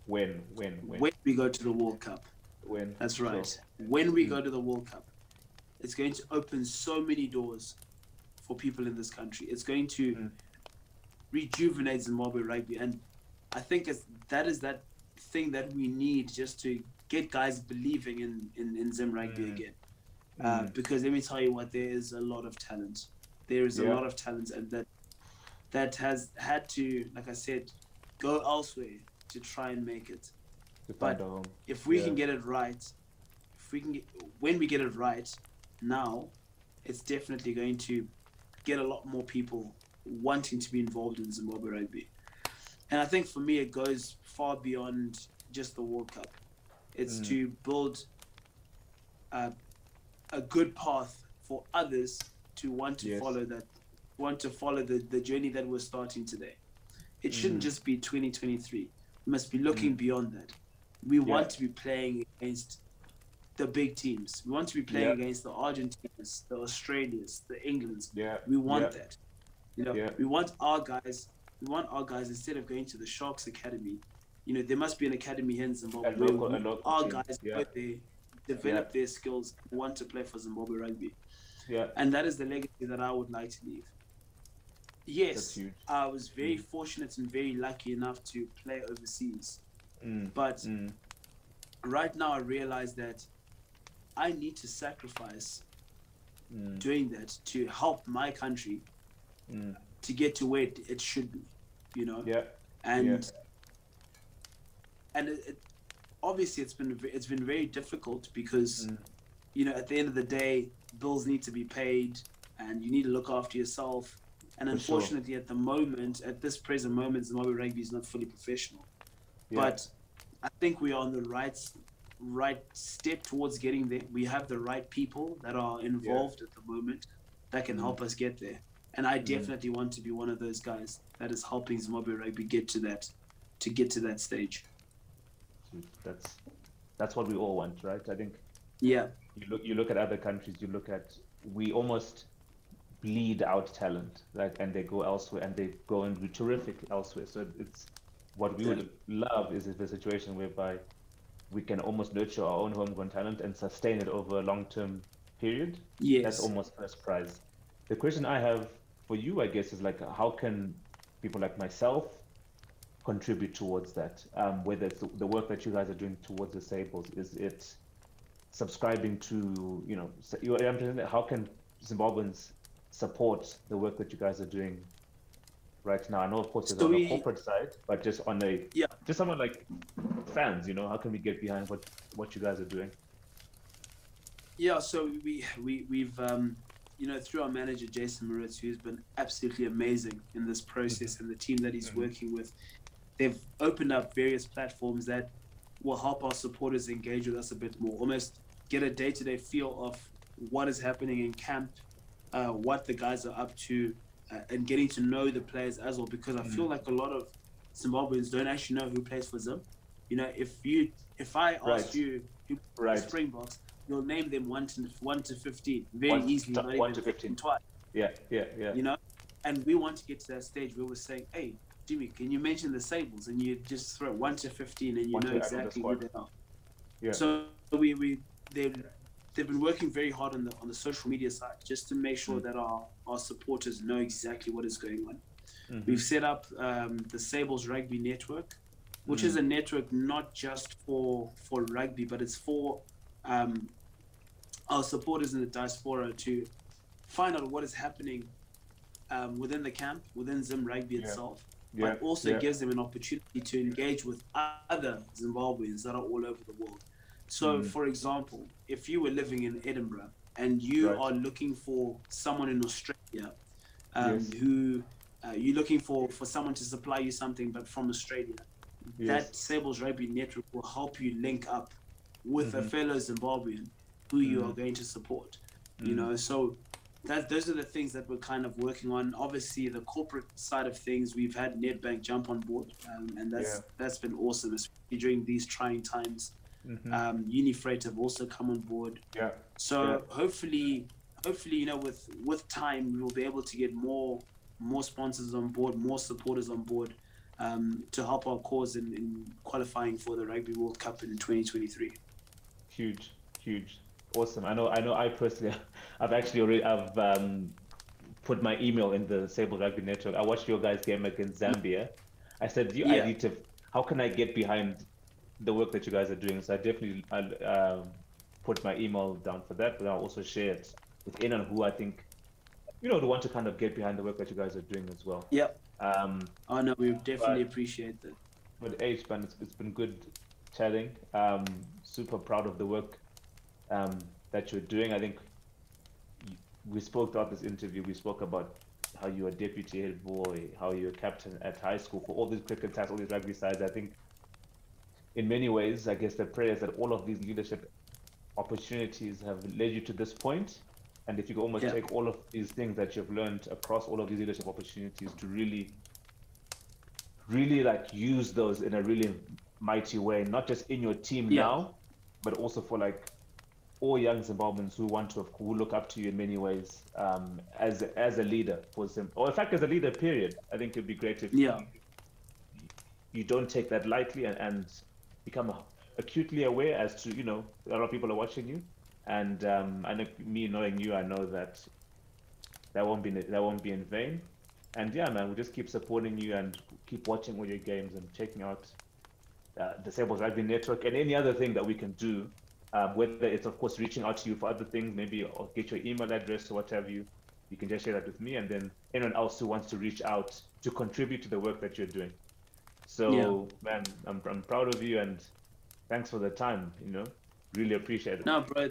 when, when, when, when, When we go to the World Cup, when. that's Sure. right. When we Mm. go to the World Cup, it's going to open so many doors for people in this country. It's going to Mm. Rejuvenate Zimbabwe rugby, and I think it's, that is that thing that we need just to get guys believing in in, in Zim rugby Mm. again. Uh, Mm. because let me tell you what, there is a lot of talent. There is a lot of talent, and that that has had to, like I said, go elsewhere to try and make it. but- If we Yeah. can get it right, if we can get, when we get it right, now, it's definitely going to get a lot more people wanting to be involved in Zimbabwe rugby. And I think for me, it goes far beyond just the World Cup. It's Mm. to build a, a good path for others to want to Yes. follow that, want to follow the, the journey that we're starting today. It shouldn't Mm. just be 2023. We must be looking Mm. beyond that. We want to be playing against the big teams. We want to be playing Yeah. against the Argentines, the Australians, the Englands. Yeah. We want yeah. that. You know, Yeah. we want our guys. We want our guys instead of going to the Sharks Academy. You know, there must be an academy here in Zimbabwe local- a we- local our team, guys yeah. there, develop Yeah. their skills, want to play for Zimbabwe rugby, Yeah. and that is the legacy that I would like to leave. Yes. I was very Mm. fortunate and very lucky enough to play overseas, Mm. but Mm. right now I realize that I need to sacrifice Mm. doing that to help my country Mm. to get to where it, it should be, you know. Yeah. And and it, it, obviously it's been it's been very difficult because Mm. you know at the end of the day bills need to be paid and you need to look after yourself. And For sure. unfortunately, at the moment, at this present moment, Zimbabwe rugby is not fully professional. Yeah. But I think we are on the right right step towards getting there. We have the right people that are involved at the moment that can Mm. help us get there. And I Mm. definitely want to be one of those guys that is helping Zimbabwe rugby get to that to get to that stage. that's that's what we all want, right? I think Yeah. You look you look at other countries. You look at we almost bleed out talent, like, and they go elsewhere and they go and do terrific elsewhere. So it's what we would love is the situation whereby we can almost nurture our own homegrown talent and sustain it over a long-term period. Yes. That's almost first prize. The question I have for you, I guess, is like, how can people like myself contribute towards that? Um, whether it's the, the work that you guys are doing towards the Sables, is it subscribing to, you know, s- you, how can Zimbabweans support the work that you guys are doing right now? I know, of course, it's So on we- the corporate side, but just on a, Yeah. just someone like fans, you know, how can we get behind what what you guys are doing? Yeah, so we we we've um, you know through our manager Jason Moritz, who's been absolutely amazing in this process, and the team that he's Mhm. working with, they've opened up various platforms that will help our supporters engage with us a bit more, almost get a day-to-day feel of what is happening in camp, uh, what the guys are up to, uh, and getting to know the players as well. Because I feel like a lot of Zimbabweans don't actually know who plays for Zim. You know, if you if I ask Right. you who Right. Springboks, you'll name them one to one to fifteen very One- easily. t- one to 15. twice. Yeah, yeah, yeah. You know, and we want to get to that stage where we're saying, "Hey, Jimmy, can you mention the Sables?" And you just throw one to fifteen, and you One know to add on the exactly who they are. Yeah. So we we they've they've been working very hard on the on the social media side just to make sure Mm. that our our supporters know exactly what is going on. Mhm. We've set up um, the Sables Rugby Network, which Mm. is a network not just for for rugby, but it's for um, our supporters in the diaspora to find out what is happening um, within the camp, within Zim Rugby Yeah. itself, yeah, but also yeah. gives them an opportunity to engage with other Zimbabweans that are all over the world. So, Mm. for example, if you were living in Edinburgh and you Right. are looking for someone in Australia um, Yes. who uh, you're looking for for someone to supply you something, but from Australia, Yes. that Sables Rugby Network will help you link up with a Mhm. fellow Zimbabwean who you are Mhm. going to support. You Mm. know, so that those are the things that we're kind of working on. Obviously, the corporate side of things, we've had Nedbank jump on board, um, and that's Yeah. that's been awesome, especially during these trying times. Mhm. Um, Unifreight have also come on board. yeah. So Yeah. hopefully, hopefully, you know, with with time, we'll be able to get more more sponsors on board, more supporters on board, um, to help our cause in, in qualifying for the Rugby World Cup in 2023. Huge, huge, awesome. I know. I know. I personally, I've actually already. I've um, put my email in the Sable Rugby Network. I watched your guys' game against Zambia. I said, you, Yeah. I need to. How can I get behind the work that you guys are doing? So I definitely I'll, um, put my email down for that, but I'll also share it with anyone who I think, you know, would want to kind of get behind the work that you guys are doing as well. Yep. Um, Oh no, we definitely Right. appreciate that. But H, man, it's, it's been good chatting. Um, super proud of the work um, that you're doing. I think we spoke throughout this interview. We spoke about how you're a deputy head boy, how you're a captain at high school for all these cricket sides, all these rugby sides. I think, in many ways, I guess the prayer is that all of these leadership opportunities have led you to this point. And if you could almost Yeah. take all of these things that you've learned across all of these leadership opportunities to really really like use those in a really mighty way, not just in your team Yeah. now, but also for like all young Zimbabweans who want to who look up to you in many ways um, as as a leader for Zim, or in fact as a leader. Period. I think it'd be great if Yeah. you, you don't take that lightly and, and become acutely aware as to you know a lot of people are watching you, and um, I know me knowing you, I know that that won't be that won't be in vain. And yeah, man, we'll just keep supporting you and keep watching all your games and checking out uh, the Sables Rugby Network and any other thing that we can do. Um, whether it's of course reaching out to you for other things, maybe or get your email address or what have you. You can just share that with me, and then anyone else who wants to reach out to contribute to the work that you're doing. So, man, I'm I'm proud of you, and thanks for the time. You know, really appreciate it. No, bro.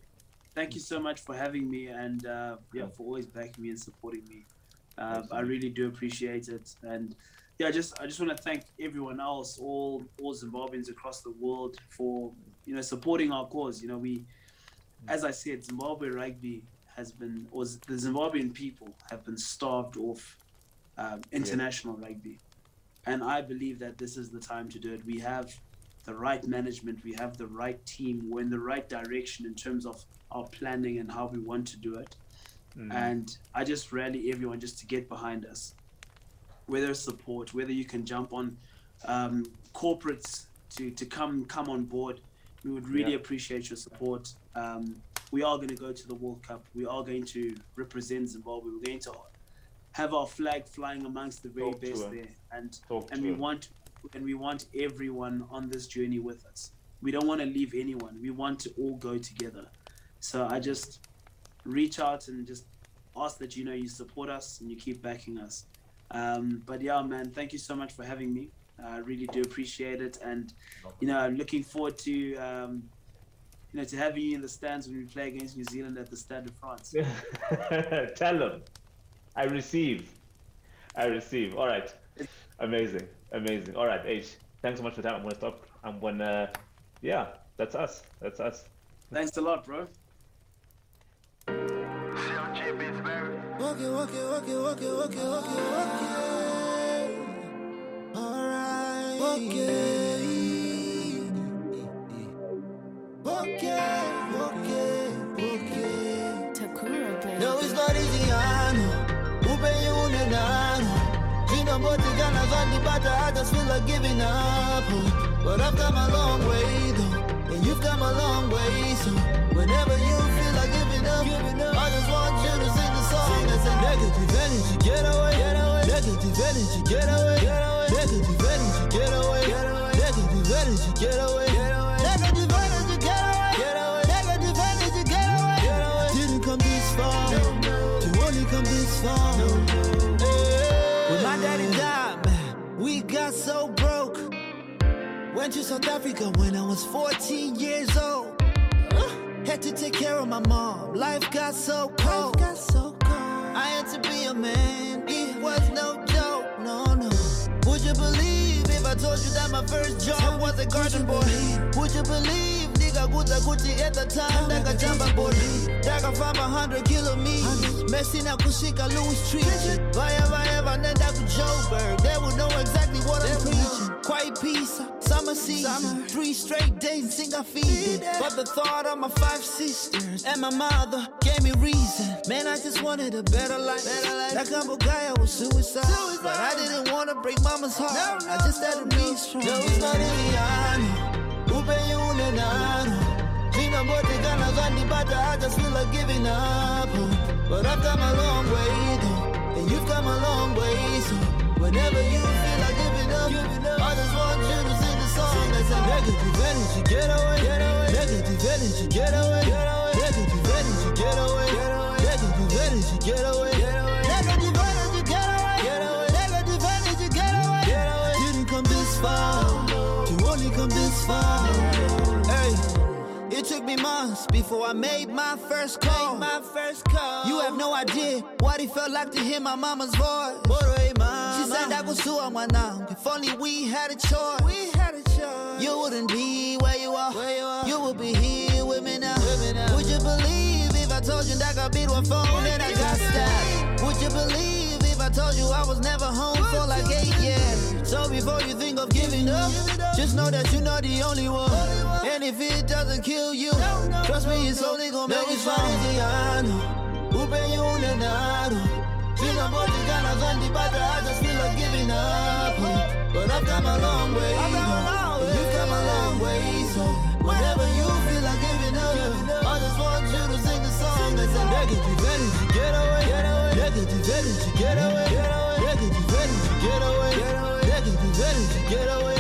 Thank you so much for having me and uh, yeah, Yeah. for always backing me and supporting me. Uh, I really do appreciate it. And yeah, just I just want to thank everyone else, all all Zimbabweans across the world for you know supporting our cause. You know, we, as I said, Zimbabwe rugby has been, or the Zimbabwean people have been starved off um, international rugby, and I believe that this is the time to do it. We have the right management, we have the right team, we're in the right direction in terms of our planning and how we want to do it. Mm. And I just rally everyone just to get behind us, whether it's support, whether you can jump on um, corporates to, to come come on board. We would really Yeah. appreciate your support. Um, we are going to go to the World Cup. We are going to represent Zimbabwe. We're going to have our flag flying amongst the very Talk best there, and Talk and we him. want and we want everyone on this journey with us. We don't want to leave anyone. We want to all go together. So I just reach out and just ask that you know you support us and you keep backing us. Um, but yeah, man, thank you so much for having me. I really do appreciate it, and you know, I'm looking forward to um, you know to having you in the stands when we play against New Zealand at the Stade de France. Tell them. I receive. I receive. All right. Amazing. Amazing. All right, H. Thanks so much for that. I'm gonna stop. I'm gonna. Yeah, that's us. That's us. Thanks a lot, bro. Walk it, walk it, walk it, walk it, walk it, walk it, walk it. Negative energy. Get away, get away. Negative energy, get away, get away. Negative Negative energy, get away, get away. Negative energy, get away, get away. Negative energy, get away, get away. Didn't come this far, to only come this far. When my daddy died, man, we got so broke. Went to South Africa when I was 14 years old. Had to take care of my mom. Life got so cold. I had to be a man. It was no joke. No, no. Would you believe told you that my first job was a garden boy? Would you believe nigga kuti at the time ndakajamba body ndakafamba 100 kilometers messing up kushika Louis Street vaya vaya vanenda ku Joburg? They would know exactly what I'm preaching quiet peace uh, summer season. Three straight days sing I feed it but the thought of my five sisters and my mother gave me reason. Man I just wanted a better life. Nakambugaya was suicide. But I didn't want to break mama's heart. I just had to be strong. No, it's not Iliano upenyu une nano zvinambotikana zvandibata I just feel like giving up. But I've come a long way though. And you've come a long way so whenever you feel like giving up I just want you to sing the song that's a negative energy get away. negative energy get away negative energy get away negative energy get away negative me months before I made my first call. my first call. You have no idea what it felt like to hear my mama's voice. She said that was who I want now. If only we had a choice. We had a choice. You wouldn't be where you are. Where you, are. you would be here with me now. Would you believe if I told you that I beat one phone and I got stabbed? Would you believe I told you I was never home for like eight years? So before you think of giving up, just know that you're not the only one. And if it doesn't kill you, trust me, it's only gonna make you strong. Upenyu une naro Zvinambotikana zvandibata I just feel like giving up But I've come a long way You've come a long way So whenever you feel like giving up I just want you to sing the song That's a negative energy. Get away. Get away. Energy. Get away. Negative energy. Get away